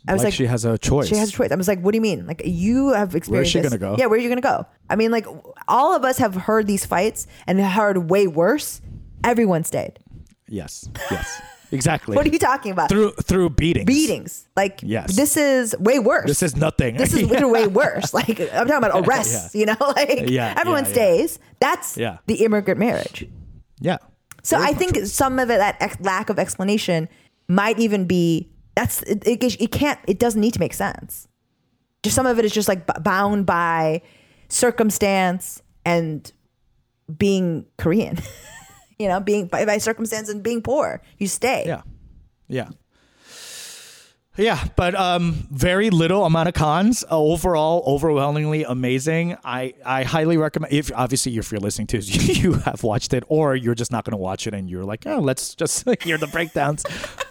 I was Like, like, she has a choice. she has a choice. I was like what do you mean? Like you have experienced Where's she this. gonna go? yeah where are you gonna go? I mean like all of us have heard these fights and heard way worse. Everyone stayed. Yes, yes, exactly. what are you talking about through through beatings? beatings like Yes. this is way worse This is nothing. this is Yeah. way worse like i'm talking about arrests you know like Yeah, everyone yeah, yeah. stays that's Yeah. the immigrant marriage Yeah. so Very I think so. some of it, that ex- lack of explanation might even be that's it, it, it can't it doesn't need to make sense. Just some of it is just like b- bound by circumstance and being Korean. You know, being by, by circumstance and being poor. You stay. Yeah. Yeah. Yeah, but um, very little amount of cons. Overall, overwhelmingly amazing. I, I highly recommend. If obviously if you're listening to, you have watched it, or you're just not going to watch it, and you're like, oh, let's just hear the breakdowns.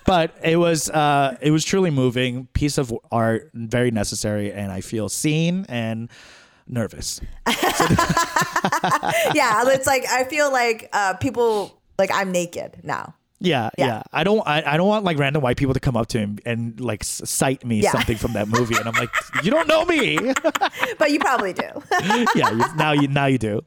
but it was uh, it was truly moving piece of art, very necessary, and I feel seen and nervous. yeah, it's like I feel like uh, people like I'm naked now. Yeah, Yeah. yeah. I don't. I, I don't want like random white people to come up to him and like cite me Yeah. something from that movie, and I'm like, you don't know me. But you probably do. yeah, now you now you do.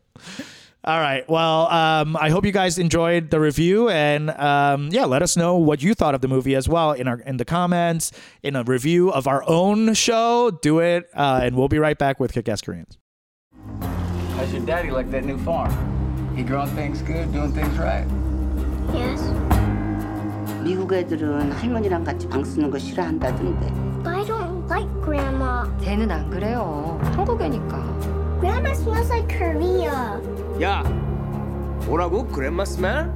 All right. Well, um, I hope you guys enjoyed the review, and um, yeah, let us know what you thought of the movie as well in our in the comments, in a review of our own show. Do it, uh, and we'll be right back with Kick Ass Koreans. How's your daddy like that new farm? He growing things good, doing things right? Yes. 미국 애들은 할머니랑 같이 방 쓰는 거 싫어한다던데. But I don't like Grandma. 쟤는 안 그래요. 한국애니까. Grandma smells like Korea. Yeah. 뭐라고? Grandma smell?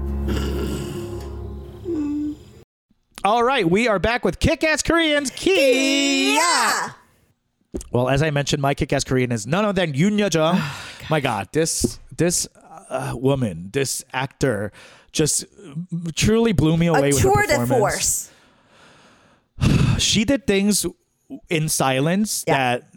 All right, we are back with Kick Ass Koreans. Kia! Well, as I mentioned, my kick ass Korean is none other than Yoon Yuh Jung. Oh, my God, this this uh, woman, this actor, just truly blew me away A with her tour de performance. force. She did things in silence Yeah. that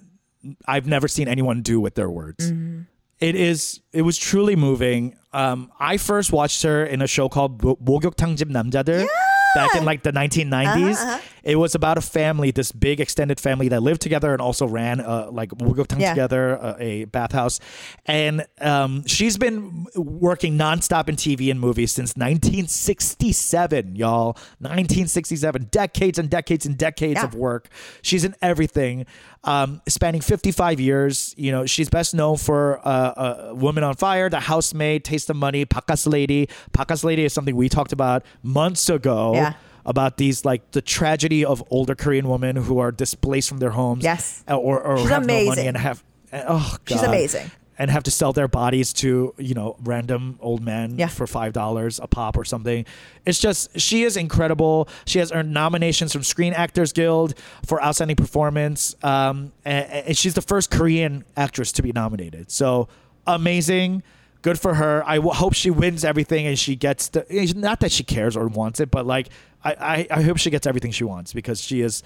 I've never seen anyone do with their words. Mm-hmm. It is. It was truly moving. Um, I first watched her in a show called 모- 목욕탕집 남자들. Back in like the 1990s, Uh-huh, it was about a family, this big extended family that lived together and also ran uh, like 목욕탕 Yeah. together, uh, a bathhouse. And um, she's been working nonstop in TV and movies since 1967, y'all. 1967, decades and decades and decades Yeah. of work. She's in everything, um, spanning 55 years. You know, she's best known for uh, uh, Woman on Fire, The Housemaid, Taste of Money, Bacchus Lady. Bacchus Lady is something we talked about months ago. Yeah. About these, like the tragedy of older Korean women who are displaced from their homes, Yes. or, or She's have no money and have, oh, She's amazing. And have to sell their bodies to you know random old men Yeah. for five dollars a pop or something. It's just she is incredible. She has earned nominations from Screen Actors Guild for outstanding performance, um, and, and she's the first Korean actress to be nominated. So amazing. Good for her. I w- hope she wins everything and she gets the. Not that she cares or wants it, but like I, I, I hope she gets everything she wants because she is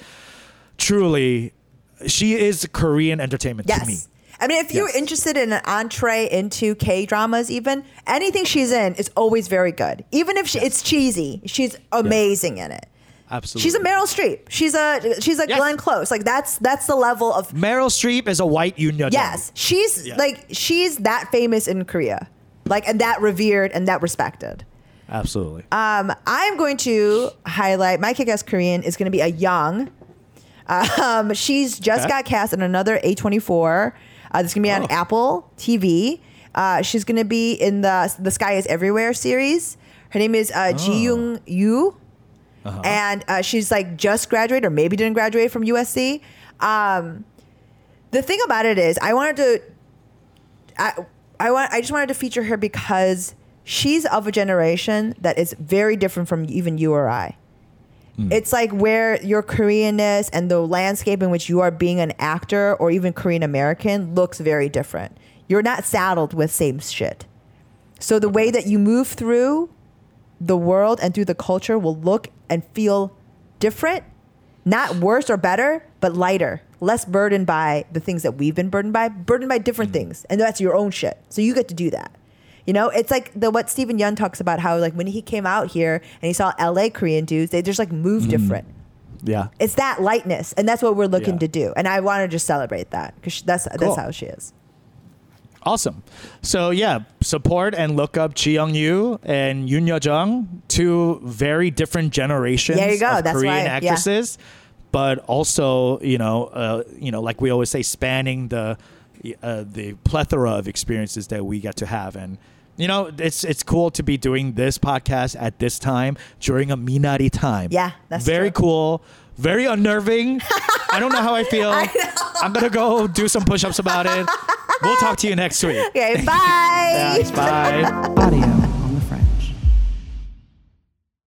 truly she is Korean entertainment Yes. to me. I mean, if you're interested in an entree into K dramas, even anything she's in is always very good. Even if she, it's cheesy, she's amazing in it. Absolutely. She's a Meryl Streep. She's a she's a Yes. Glenn Close. Like that's that's the level of Meryl Streep is a white Yoon Jung. yes. She's Yeah. like she's that famous in Korea, like and that revered and that respected. Absolutely. Um, I'm going to highlight my kick-ass Korean is going to be a young. Um, she's just Okay. got cast in another A24. Uh, this is going to be on Oh. Apple TV. Uh, she's going to be in the The Sky Is Everywhere series. Her name is uh, Ji Young Yoo, and uh, she's like just graduated or maybe didn't graduate from USC. Um, the thing about it is, I wanted to I I want I just wanted to feature her because she's of a generation that is very different from even you or I. Mm. It's like where your Koreanness and the landscape in which you are being an actor or even Korean American looks very different. You're not saddled with same shit. So the way that you move through the world and through the culture will look and feel different, not worse or better, but lighter, less burdened by the things that we've been burdened by, burdened by different mm. things. And that's your own shit. So you get to do that. You know, it's like the what Stephen Yeun talks about how like when he came out here and he saw LA Korean dudes, they just like move different. yeah. It's that lightness, and that's what we're looking Yeah. to do. And I want to just celebrate that because that's Cool. that's how she is. Awesome. So yeah, support and look up Ji Young Yoo and Yoon Yuh Jung, two very different generations There you go. of That's Korean. Yeah. actresses, but also you know, uh, you know, like we always say, spanning the uh, the plethora of experiences that we get to have and. You know, it's it's cool to be doing this podcast at this time during a Minari time. Yeah, that's very true. cool. Very unnerving. I don't know how I feel. I'm gonna go do some push-ups about it. We'll talk to you next week. Okay, bye. Thanks. Bye. Audio